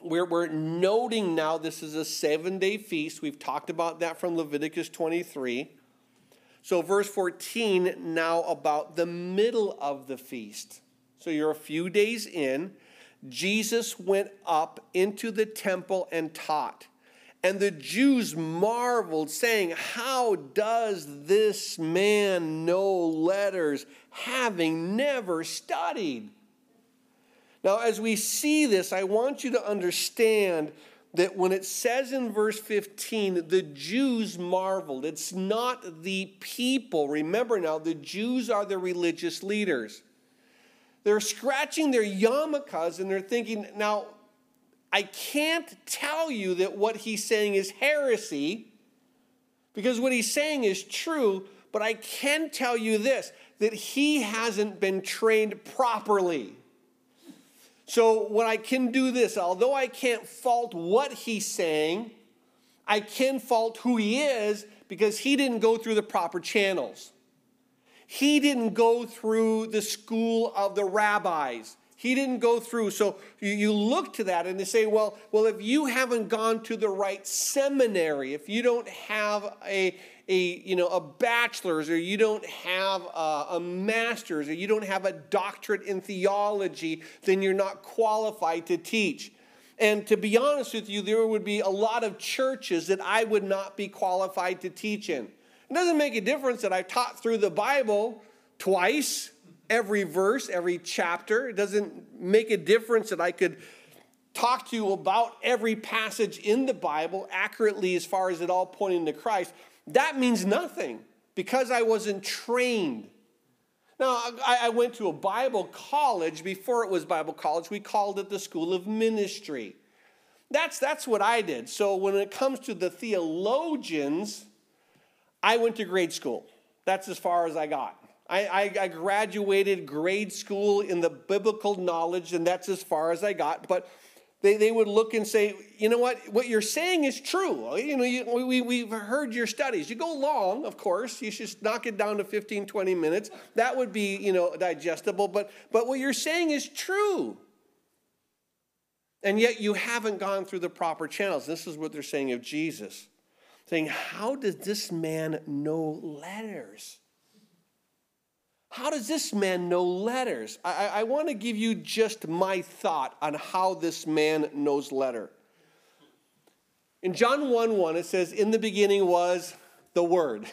where we're noting now this is a seven day feast. We've talked about that from Leviticus 23. So, verse 14 now about the middle of the feast. So, you're a few days in. Jesus went up into the temple and taught. And the Jews marveled, saying, How does this man know letters, having never studied? Now, as we see this, I want you to understand that when it says in verse 15, the Jews marveled, it's not the people. Remember now, the Jews are the religious leaders. They're scratching their yarmulkes and they're thinking, now, I can't tell you that what he's saying is heresy, because what he's saying is true, but I can tell you this that he hasn't been trained properly. So, what I can do this, although I can't fault what he's saying, I can fault who he is because he didn't go through the proper channels. He didn't go through the school of the rabbis. He didn't go through. So you look to that and they say, well, well, if you haven't gone to the right seminary, if you don't have a, a, you know, a bachelor's or you don't have a, a master's or you don't have a doctorate in theology, then you're not qualified to teach. And to be honest with you, there would be a lot of churches that I would not be qualified to teach in. It doesn't make a difference that I taught through the Bible twice, every verse, every chapter. It doesn't make a difference that I could talk to you about every passage in the Bible accurately as far as it all pointing to Christ that means nothing because I wasn't trained. Now, I, went to a Bible college. Before it was Bible college, we called it the School of Ministry. That's, that's what I did. So when it comes to the theologians, I went to grade school. That's as far as I got. I, I, I, graduated grade school in the biblical knowledge, and that's as far as I got. But they, they would look and say, you know what, what you're saying is true. You know, you, we, we've heard your studies. You go long, of course. You should knock it down to 15, 20 minutes. That would be, you know, digestible. But, but what you're saying is true. And yet you haven't gone through the proper channels. This is what they're saying of Jesus. Saying, how does this man know letters? How does this man know letters? I, I want to give you just my thought on how this man knows letter. In John 1 1, it says, In the beginning was the Word.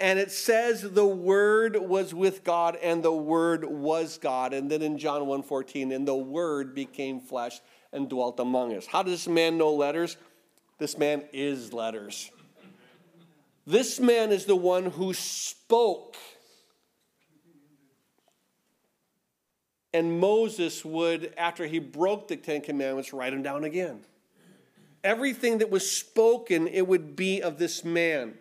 And it says the Word was with God, and the Word was God. And then in John 1 14, and the Word became flesh and dwelt among us. How does this man know letters? This man is letters. This man is the one who spoke And Moses would, after he broke the Ten Commandments, write them down again. Everything that was spoken, it would be of this man.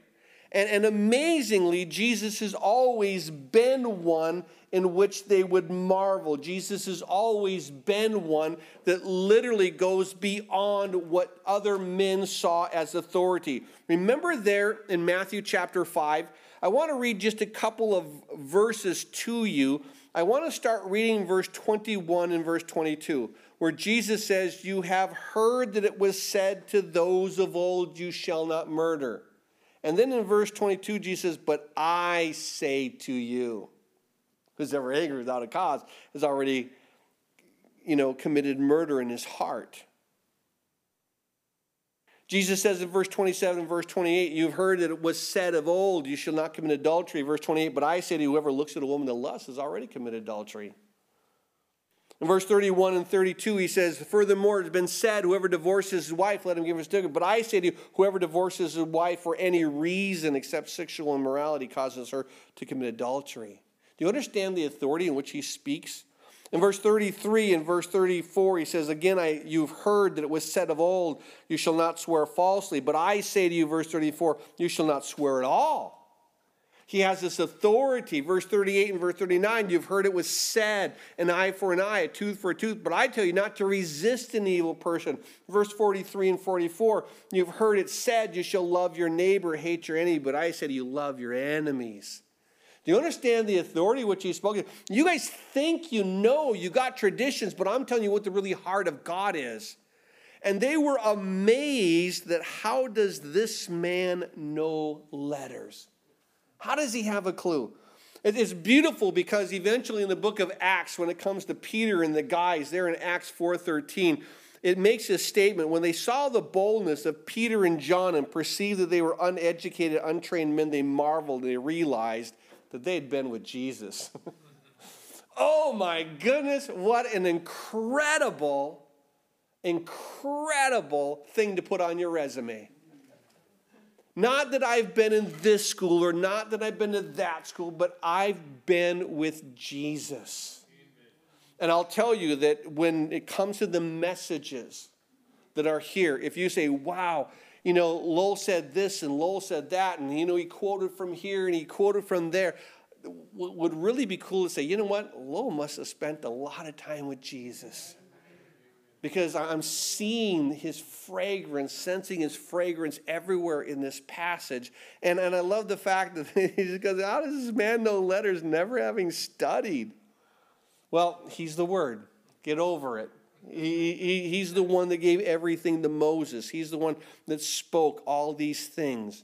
And, and amazingly, Jesus has always been one in which they would marvel. Jesus has always been one that literally goes beyond what other men saw as authority. Remember there in Matthew chapter 5, I want to read just a couple of verses to you I want to start reading verse 21 and verse 22, where Jesus says, You have heard that it was said to those of old, You shall not murder. And then in verse 22, Jesus says, But I say to you, who's ever angry without a cause has already, you know, committed murder in his heart. Jesus says in verse 27 and verse 28, You've heard that it was said of old, You shall not commit adultery. Verse 28, But I say to whoever looks at a woman to lust has already committed adultery. In verse 31 and 32, he says, Furthermore, it has been said, Whoever divorces his wife, let him give her certificate. But I say to you, whoever divorces his wife for any reason except sexual immorality causes her to commit adultery. Do you understand the authority in which he speaks? In verse 33 and verse 34, he says, Again, I, you've heard that it was said of old, You shall not swear falsely. But I say to you, verse 34, You shall not swear at all. He has this authority. Verse 38 and verse 39, you've heard it was said, an eye for an eye, a tooth for a tooth. But I tell you not to resist an evil person. Verse 43 and 44, you've heard it said, You shall love your neighbor, hate your enemy. But I said, You love your enemies. Do you understand the authority which he spoke? You guys think you know, you got traditions, but I'm telling you what the really heart of God is. And they were amazed that how does this man know letters? How does he have a clue? It's beautiful because eventually in the book of Acts, when it comes to Peter and the guys there in Acts 4:13, it makes a statement. When they saw the boldness of Peter and John and perceived that they were uneducated, untrained men, they marveled. They realized that they had been with Jesus. oh my goodness, what an incredible, incredible thing to put on your resume. Not that I've been in this school or not that I've been to that school, but I've been with Jesus. And I'll tell you that when it comes to the messages that are here, if you say, wow, you know, Lowell said this and Lowell said that, and, you know, he quoted from here and he quoted from there, would really be cool to say, you know what, Lowell must have spent a lot of time with Jesus because I'm seeing his fragrance, sensing his fragrance everywhere in this passage. And, and I love the fact that he just goes, How does this man know letters never having studied? Well, he's the Word. Get over it. He, he, he's the one that gave everything to Moses, he's the one that spoke all these things.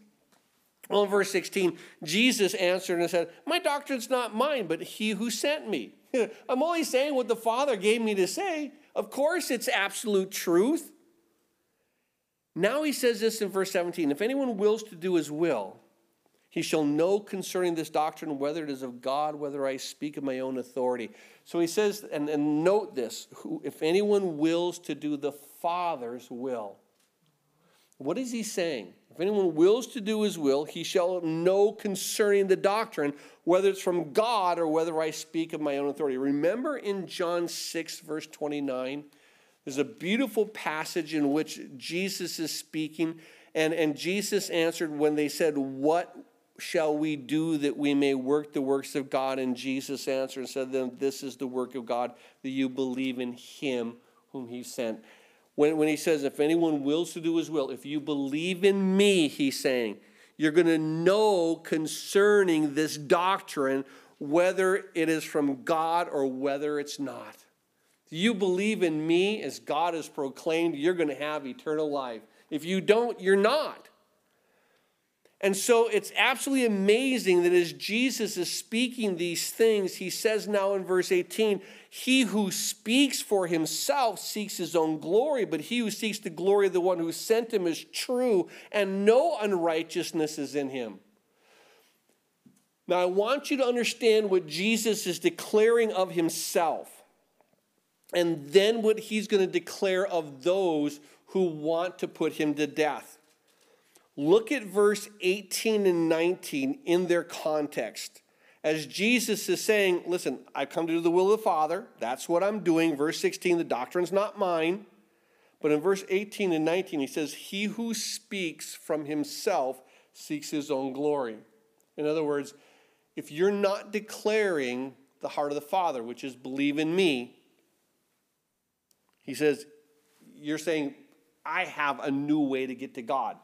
Well, in verse 16, Jesus answered and said, My doctrine's not mine, but he who sent me. I'm only saying what the Father gave me to say. Of course, it's absolute truth. Now he says this in verse 17 If anyone wills to do his will, he shall know concerning this doctrine whether it is of God, whether I speak of my own authority. So he says, and, and note this if anyone wills to do the Father's will. What is he saying? If anyone wills to do his will, he shall know concerning the doctrine, whether it's from God or whether I speak of my own authority. Remember in John 6, verse 29, there's a beautiful passage in which Jesus is speaking, and, and Jesus answered when they said, What shall we do that we may work the works of God? And Jesus answered and said, Then this is the work of God, that you believe in him whom he sent. When, when he says, if anyone wills to do his will, if you believe in me, he's saying, you're going to know concerning this doctrine whether it is from God or whether it's not. If you believe in me as God has proclaimed, you're going to have eternal life. If you don't, you're not. And so it's absolutely amazing that as Jesus is speaking these things, he says now in verse 18, He who speaks for himself seeks his own glory, but he who seeks the glory of the one who sent him is true, and no unrighteousness is in him. Now, I want you to understand what Jesus is declaring of himself, and then what he's going to declare of those who want to put him to death. Look at verse 18 and 19 in their context. As Jesus is saying, Listen, I've come to do the will of the Father. That's what I'm doing. Verse 16, the doctrine's not mine. But in verse 18 and 19, he says, He who speaks from himself seeks his own glory. In other words, if you're not declaring the heart of the Father, which is believe in me, he says, You're saying, I have a new way to get to God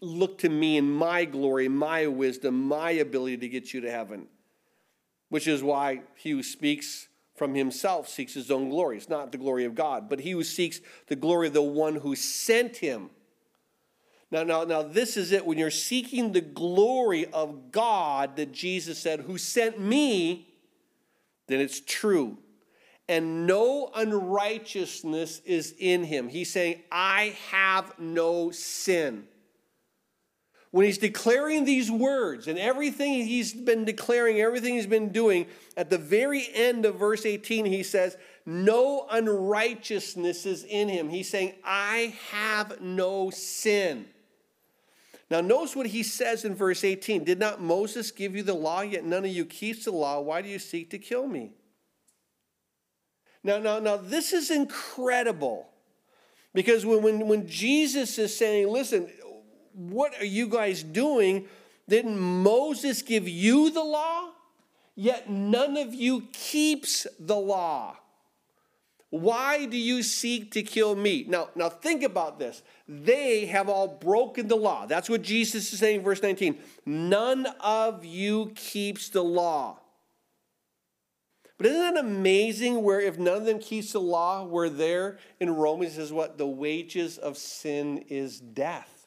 look to me in my glory, my wisdom, my ability to get you to heaven. Which is why he who speaks from himself seeks his own glory. It's not the glory of God, but he who seeks the glory of the one who sent him. Now, now, now, this is it. When you're seeking the glory of God that Jesus said, who sent me, then it's true. And no unrighteousness is in him. He's saying, I have no sin when he's declaring these words and everything he's been declaring, everything he's been doing, at the very end of verse 18, he says, No unrighteousness is in him. He's saying, I have no sin. Now, notice what he says in verse 18 Did not Moses give you the law, yet none of you keeps the law? Why do you seek to kill me? Now, now, now, this is incredible. Because when, when, when Jesus is saying, listen, what are you guys doing? Didn't Moses give you the law? Yet none of you keeps the law. Why do you seek to kill me? Now, now think about this. They have all broken the law. That's what Jesus is saying, verse 19. None of you keeps the law. But isn't that amazing where if none of them keeps the law, we're there in Romans is what? The wages of sin is death.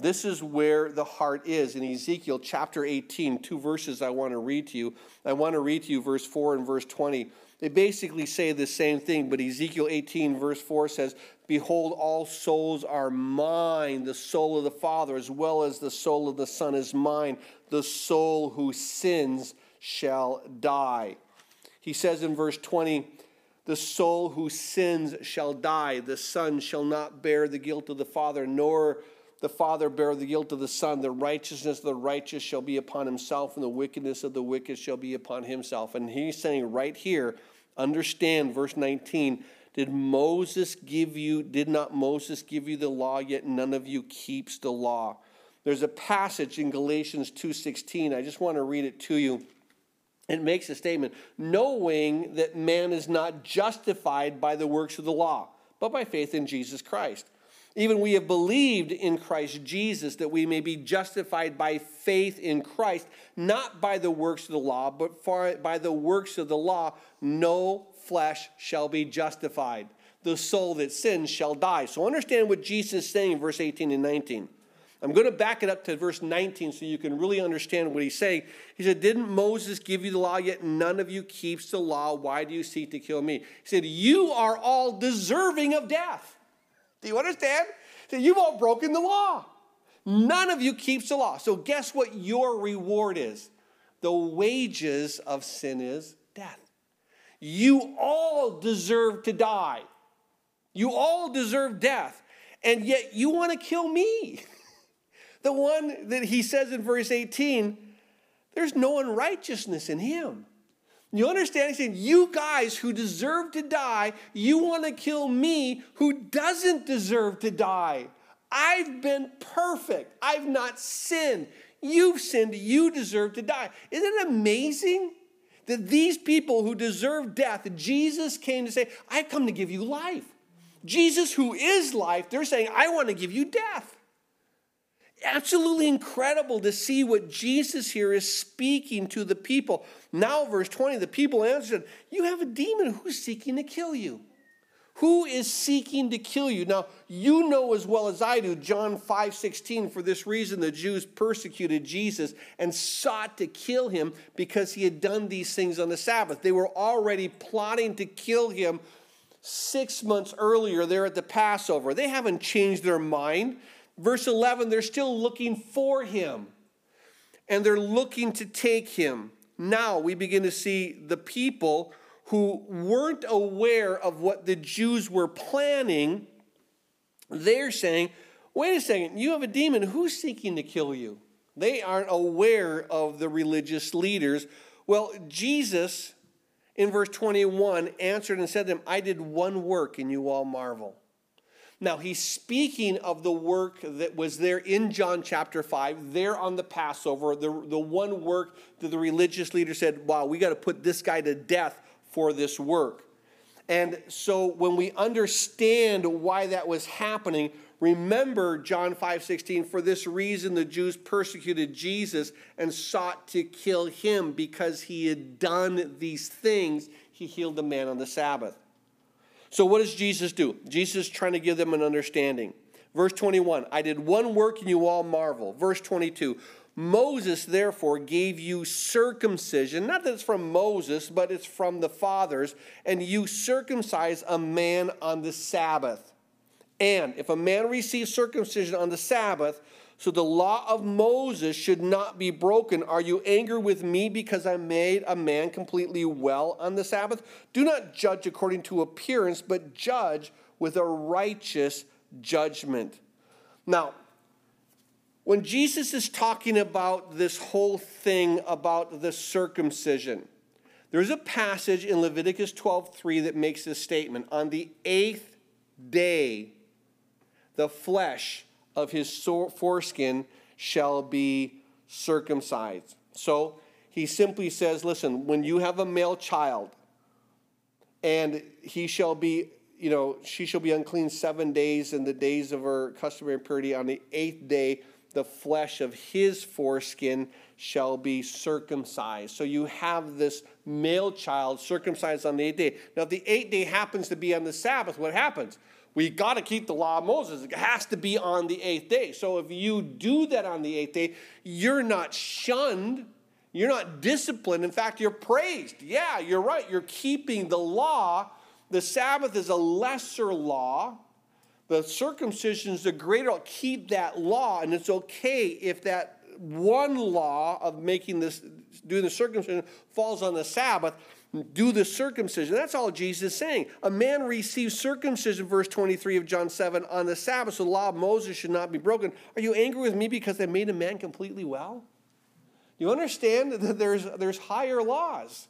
This is where the heart is. In Ezekiel chapter 18, two verses I want to read to you. I want to read to you verse 4 and verse 20. They basically say the same thing, but Ezekiel 18, verse 4 says, Behold, all souls are mine. The soul of the Father, as well as the soul of the Son, is mine. The soul who sins shall die. He says in verse 20, The soul who sins shall die. The Son shall not bear the guilt of the Father, nor the Father bear the guilt of the Son. The righteousness of the righteous shall be upon himself, and the wickedness of the wicked shall be upon himself. And he's saying right here, understand verse 19. Did Moses give you, did not Moses give you the law, yet none of you keeps the law? There's a passage in Galatians 2:16. I just want to read it to you it makes a statement knowing that man is not justified by the works of the law, but by faith in Jesus Christ. Even we have believed in Christ Jesus that we may be justified by faith in Christ, not by the works of the law, but for, by the works of the law, no flesh shall be justified. The soul that sins shall die. So understand what Jesus is saying in verse 18 and 19. I'm going to back it up to verse 19 so you can really understand what he's saying. He said, Didn't Moses give you the law, yet none of you keeps the law? Why do you seek to kill me? He said, You are all deserving of death. Do you understand? Said, You've all broken the law. None of you keeps the law. So, guess what your reward is? The wages of sin is death. You all deserve to die. You all deserve death. And yet you want to kill me. The one that he says in verse 18, there's no unrighteousness in him. You understand? He's saying, You guys who deserve to die, you want to kill me who doesn't deserve to die. I've been perfect. I've not sinned. You've sinned. You deserve to die. Isn't it amazing that these people who deserve death, Jesus came to say, I've come to give you life. Jesus, who is life, they're saying, I want to give you death absolutely incredible to see what Jesus here is speaking to the people. Now, verse 20, the people answered, You have a demon who's seeking to kill you. Who is seeking to kill you? Now, you know as well as I do, John 5 16, for this reason the Jews persecuted Jesus and sought to kill him because he had done these things on the Sabbath. They were already plotting to kill him six months earlier there at the Passover. They haven't changed their mind. Verse 11, they're still looking for him and they're looking to take him. Now we begin to see the people who weren't aware of what the Jews were planning. They're saying, wait a second, you have a demon. Who's seeking to kill you? They aren't aware of the religious leaders. Well, Jesus in verse 21 answered and said to them, I did one work and you all marvel. Now, he's speaking of the work that was there in John chapter 5, there on the Passover, the, the one work that the religious leader said, wow, we got to put this guy to death for this work. And so when we understand why that was happening, remember John 5 16, for this reason the Jews persecuted Jesus and sought to kill him because he had done these things. He healed the man on the Sabbath. So, what does Jesus do? Jesus is trying to give them an understanding. Verse 21 I did one work and you all marvel. Verse 22 Moses, therefore, gave you circumcision. Not that it's from Moses, but it's from the fathers. And you circumcise a man on the Sabbath. And if a man receives circumcision on the Sabbath, so the law of Moses should not be broken. Are you angry with me because I made a man completely well on the Sabbath? Do not judge according to appearance, but judge with a righteous judgment. Now, when Jesus is talking about this whole thing about the circumcision, There's a passage in Leviticus 12:3 that makes this statement. On the eighth day, the flesh of his foreskin shall be circumcised. So he simply says, listen, when you have a male child, and he shall be, you know, she shall be unclean seven days, in the days of her customary purity on the eighth day, the flesh of his foreskin shall be circumcised. So you have this male child circumcised on the eighth day. Now, if the eighth day happens to be on the Sabbath, what happens? We got to keep the law of Moses. It has to be on the eighth day. So if you do that on the eighth day, you're not shunned. You're not disciplined. In fact, you're praised. Yeah, you're right. You're keeping the law. The Sabbath is a lesser law. The circumcision is the greater. Keep that law, and it's okay if that one law of making this, doing the circumcision falls on the Sabbath, do the circumcision. That's all Jesus is saying. A man receives circumcision, verse 23 of John 7, on the Sabbath, so the law of Moses should not be broken. Are you angry with me because I made a man completely well? You understand that there's, there's higher laws.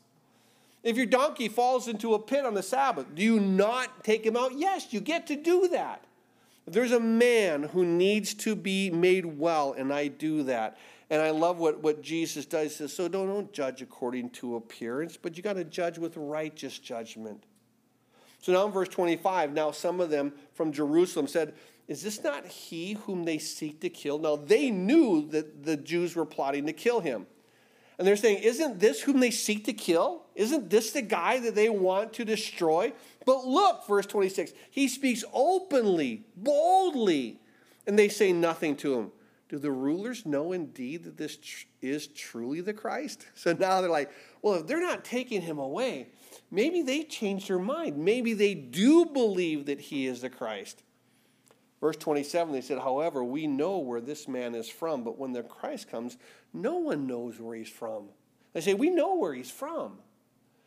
If your donkey falls into a pit on the Sabbath, do you not take him out? Yes, you get to do that. There's a man who needs to be made well, and I do that. And I love what, what Jesus does. He says, So don't, don't judge according to appearance, but you got to judge with righteous judgment. So now in verse 25, now some of them from Jerusalem said, Is this not he whom they seek to kill? Now they knew that the Jews were plotting to kill him. And they're saying, Isn't this whom they seek to kill? Isn't this the guy that they want to destroy? But look, verse 26, he speaks openly, boldly, and they say nothing to him. Do the rulers know indeed that this tr- is truly the Christ? So now they're like, well, if they're not taking him away, maybe they changed their mind. Maybe they do believe that he is the Christ. Verse 27, they said, However, we know where this man is from, but when the Christ comes, no one knows where he's from. They say, We know where he's from.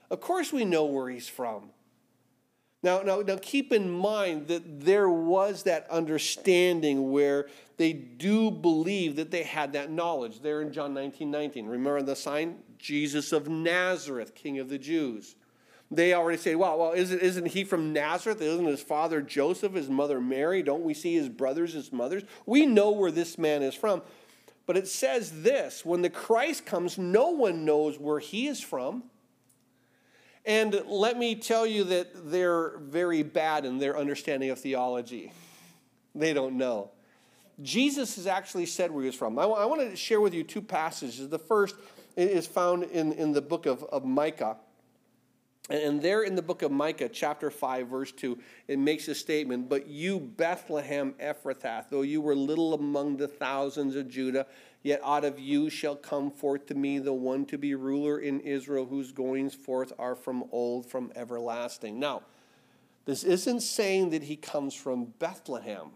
Of course, we know where he's from. Now, now, now keep in mind that there was that understanding where they do believe that they had that knowledge. There in John 19 19. Remember the sign? Jesus of Nazareth, King of the Jews. They already say, well, well, isn't, isn't he from Nazareth? Isn't his father Joseph, his mother Mary? Don't we see his brothers, his mothers? We know where this man is from. But it says this when the Christ comes, no one knows where he is from. And let me tell you that they're very bad in their understanding of theology. They don't know. Jesus has actually said where he was from. I, want to share with you two passages. The first is found in, in the book of, of Micah. And there in the book of Micah, chapter 5, verse 2, it makes a statement But you, Bethlehem Ephrathah, though you were little among the thousands of Judah, Yet out of you shall come forth to me the one to be ruler in Israel, whose goings forth are from old, from everlasting. Now, this isn't saying that he comes from Bethlehem.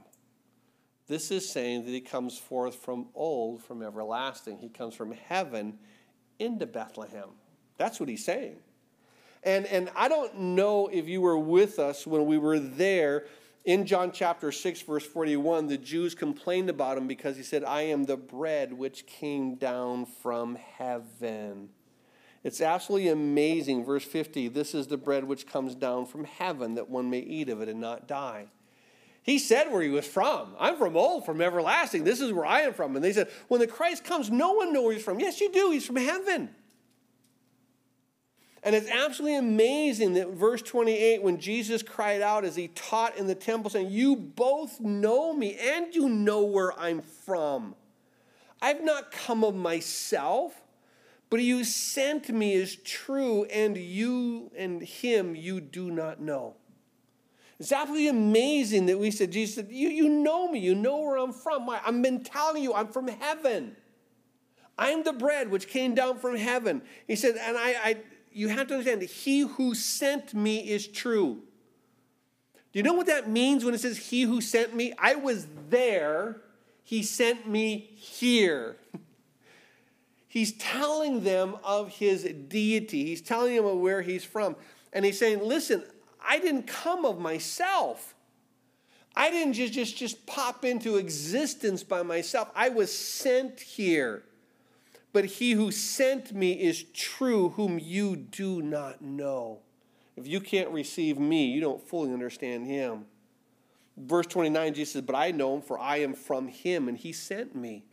This is saying that he comes forth from old, from everlasting. He comes from heaven into Bethlehem. That's what he's saying. And, and I don't know if you were with us when we were there in John chapter 6, verse 41, the Jews complained about him because he said, I am the bread which came down from heaven. It's absolutely amazing. Verse 50 this is the bread which comes down from heaven that one may eat of it and not die. He said where he was from. I'm from old, from everlasting. This is where I am from. And they said, when the Christ comes, no one knows where he's from. Yes, you do. He's from heaven. And it's absolutely amazing that verse 28, when Jesus cried out as he taught in the temple, saying, You both know me and you know where I'm from. I've not come of myself, but you sent me is true, and you and him you do not know. It's absolutely amazing that we said, Jesus said, You, you know me, you know where I'm from. I've been telling you, I'm from heaven. I'm the bread which came down from heaven. He said, and I, I you have to understand that he who sent me is true. Do you know what that means when it says he who sent me? I was there, he sent me here. he's telling them of his deity, he's telling them of where he's from. And he's saying, Listen, I didn't come of myself. I didn't just, just, just pop into existence by myself. I was sent here but he who sent me is true, whom you do not know. If you can't receive me, you don't fully understand him. Verse 29, Jesus says, But I know him, for I am from him, and he sent me.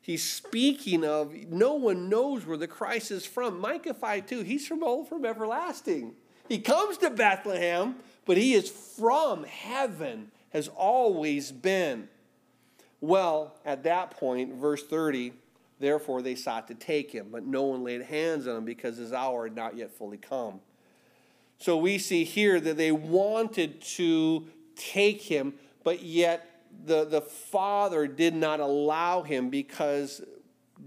He's speaking of no one knows where the Christ is from. Micah 5 2, he's from old, from everlasting. He comes to Bethlehem, but he is from heaven, has always been. Well, at that point, verse 30, therefore they sought to take him, but no one laid hands on him because his hour had not yet fully come. So we see here that they wanted to take him, but yet the, the Father did not allow him because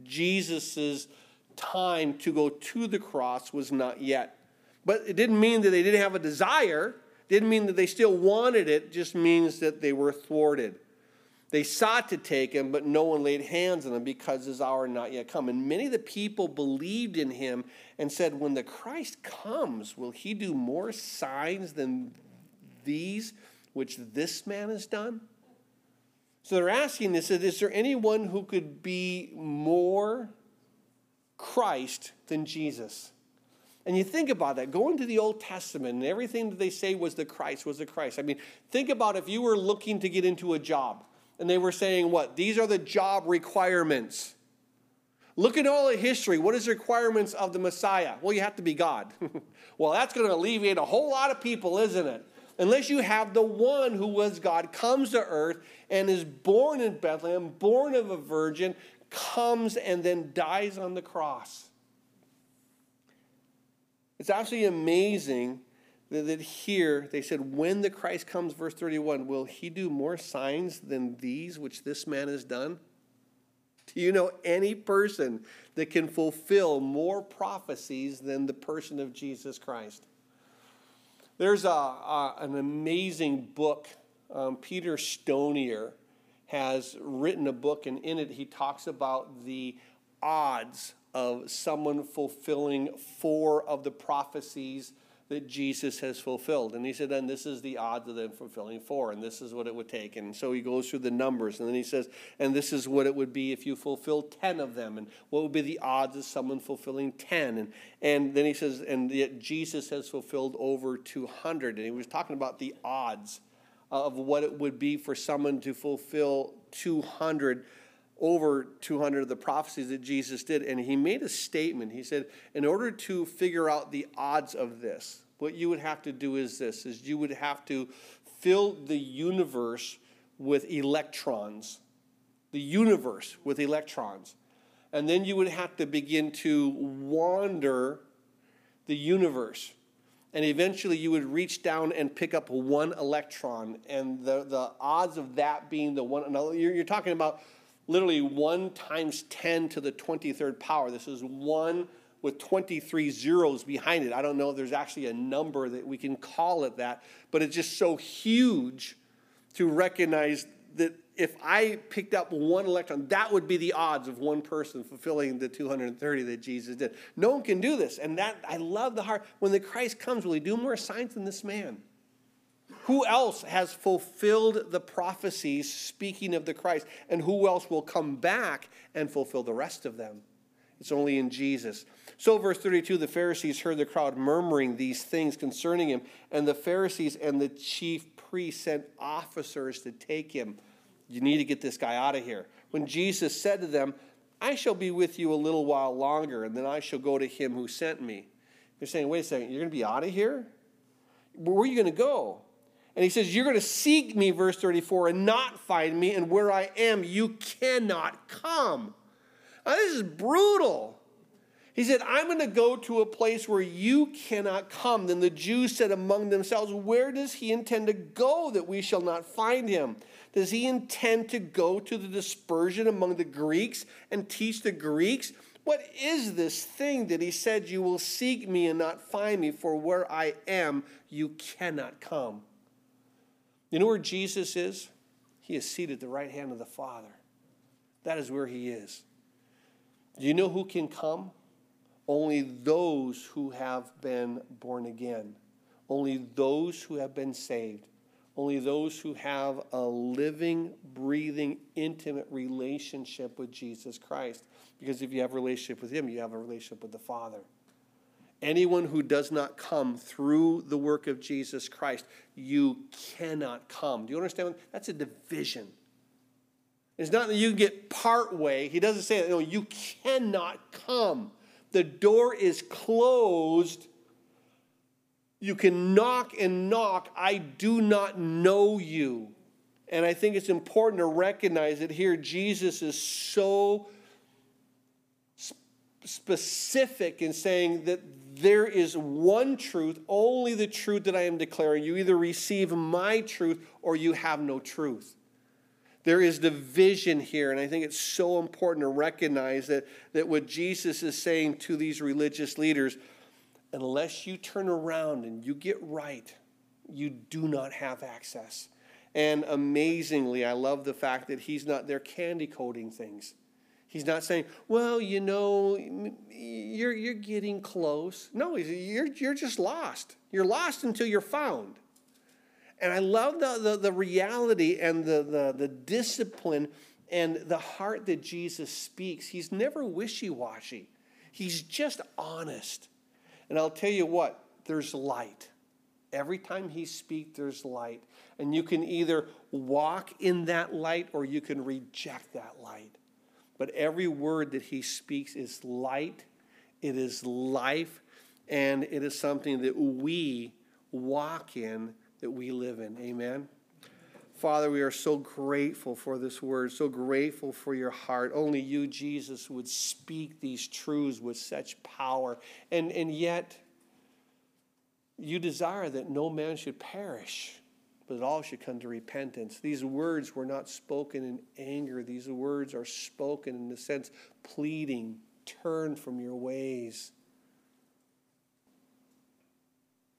Jesus' time to go to the cross was not yet. But it didn't mean that they didn't have a desire, didn't mean that they still wanted it, just means that they were thwarted. They sought to take him, but no one laid hands on him because his hour had not yet come. And many of the people believed in him and said, When the Christ comes, will he do more signs than these which this man has done? So they're asking this is there anyone who could be more Christ than Jesus? And you think about that, go into the Old Testament and everything that they say was the Christ, was the Christ. I mean, think about if you were looking to get into a job and they were saying, what? These are the job requirements. Look at all the history. What is the requirements of the Messiah? Well, you have to be God. well, that's going to alleviate a whole lot of people, isn't it? unless you have the one who was God, comes to earth and is born in Bethlehem, born of a virgin, comes and then dies on the cross. It's absolutely amazing that, here they said, when the Christ comes, verse 31, will he do more signs than these which this man has done? Do you know any person that can fulfill more prophecies than the person of Jesus Christ? There's a, a an amazing book. Um, Peter Stoner has written a book, and in it he talks about the odds of someone fulfilling four of the prophecies that Jesus has fulfilled. And he said, then this is the odds of them fulfilling four, and this is what it would take. And so he goes through the numbers, and then he says, and this is what it would be if you fulfill 10 of them, and what would be the odds of someone fulfilling 10. And, and then he says, and yet Jesus has fulfilled over 200. And he was talking about the odds of what it would be for someone to fulfill 200 over 200 of the prophecies that Jesus did. And he made a statement. He said, in order to figure out the odds of this, what you would have to do is this, is you would have to fill the universe with electrons. The universe with electrons. And then you would have to begin to wander the universe. And eventually you would reach down and pick up one electron. And the, the odds of that being the one, you're, you're talking about literally 1 times 10 to the 23rd power. This is 1 with 23 zeros behind it. I don't know if there's actually a number that we can call it that, but it's just so huge to recognize that if I picked up one electron, that would be the odds of one person fulfilling the 230 that Jesus did. No one can do this. And that I love the heart. When the Christ comes, will he do more signs than this man? Who else has fulfilled the prophecies speaking of the Christ? And who else will come back and fulfill the rest of them? It's only in Jesus. So, verse 32 the Pharisees heard the crowd murmuring these things concerning him, and the Pharisees and the chief priests sent officers to take him. You need to get this guy out of here. When Jesus said to them, I shall be with you a little while longer, and then I shall go to him who sent me. They're saying, wait a second, you're going to be out of here? Where are you going to go? And he says, You're going to seek me, verse 34, and not find me, and where I am, you cannot come. Now, this is brutal. He said, I'm going to go to a place where you cannot come. Then the Jews said among themselves, Where does he intend to go that we shall not find him? Does he intend to go to the dispersion among the Greeks and teach the Greeks? What is this thing that he said, You will seek me and not find me, for where I am, you cannot come? You know where Jesus is? He is seated at the right hand of the Father. That is where he is. Do you know who can come? Only those who have been born again. Only those who have been saved. Only those who have a living, breathing, intimate relationship with Jesus Christ. Because if you have a relationship with Him, you have a relationship with the Father. Anyone who does not come through the work of Jesus Christ, you cannot come. Do you understand? That's a division. It's not that you get part way. He doesn't say that. No, you cannot come. The door is closed. You can knock and knock. I do not know you. And I think it's important to recognize that here Jesus is so specific in saying that there is one truth, only the truth that I am declaring. You either receive my truth or you have no truth. There is division here, and I think it's so important to recognize that, that what Jesus is saying to these religious leaders, unless you turn around and you get right, you do not have access. And amazingly, I love the fact that he's not there candy coating things. He's not saying, well, you know, you're, you're getting close. No, you're, you're just lost. You're lost until you're found. And I love the, the, the reality and the, the, the discipline and the heart that Jesus speaks. He's never wishy washy, he's just honest. And I'll tell you what, there's light. Every time he speaks, there's light. And you can either walk in that light or you can reject that light. But every word that he speaks is light, it is life, and it is something that we walk in, that we live in. Amen. Father, we are so grateful for this word, so grateful for your heart. Only you, Jesus, would speak these truths with such power. And, and yet, you desire that no man should perish, but all should come to repentance. These words were not spoken in anger. These words are spoken in the sense pleading, turn from your ways.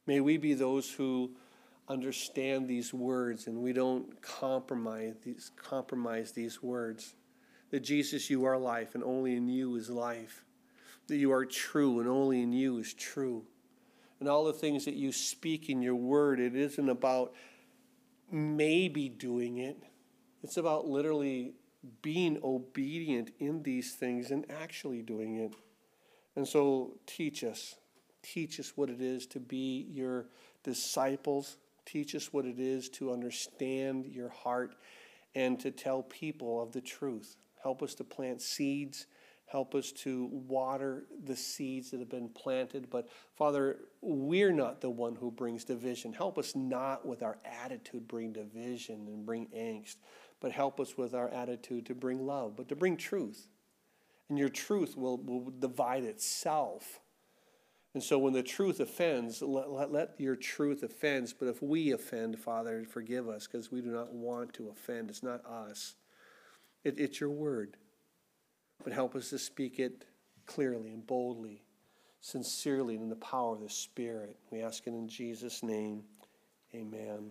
May we be those who understand these words and we don't compromise these, compromise these words. That Jesus, you are life, and only in you is life. That you are true, and only in you is true. And all the things that you speak in your word, it isn't about maybe doing it. It's about literally being obedient in these things and actually doing it. And so teach us. Teach us what it is to be your disciples. Teach us what it is to understand your heart and to tell people of the truth. Help us to plant seeds Help us to water the seeds that have been planted. But Father, we're not the one who brings division. Help us not with our attitude bring division and bring angst, but help us with our attitude to bring love, but to bring truth. And your truth will, will divide itself. And so when the truth offends, let, let, let your truth offend. But if we offend, Father, forgive us because we do not want to offend. It's not us, it, it's your word but help us to speak it clearly and boldly, sincerely, and in the power of the Spirit. We ask it in Jesus' name. Amen.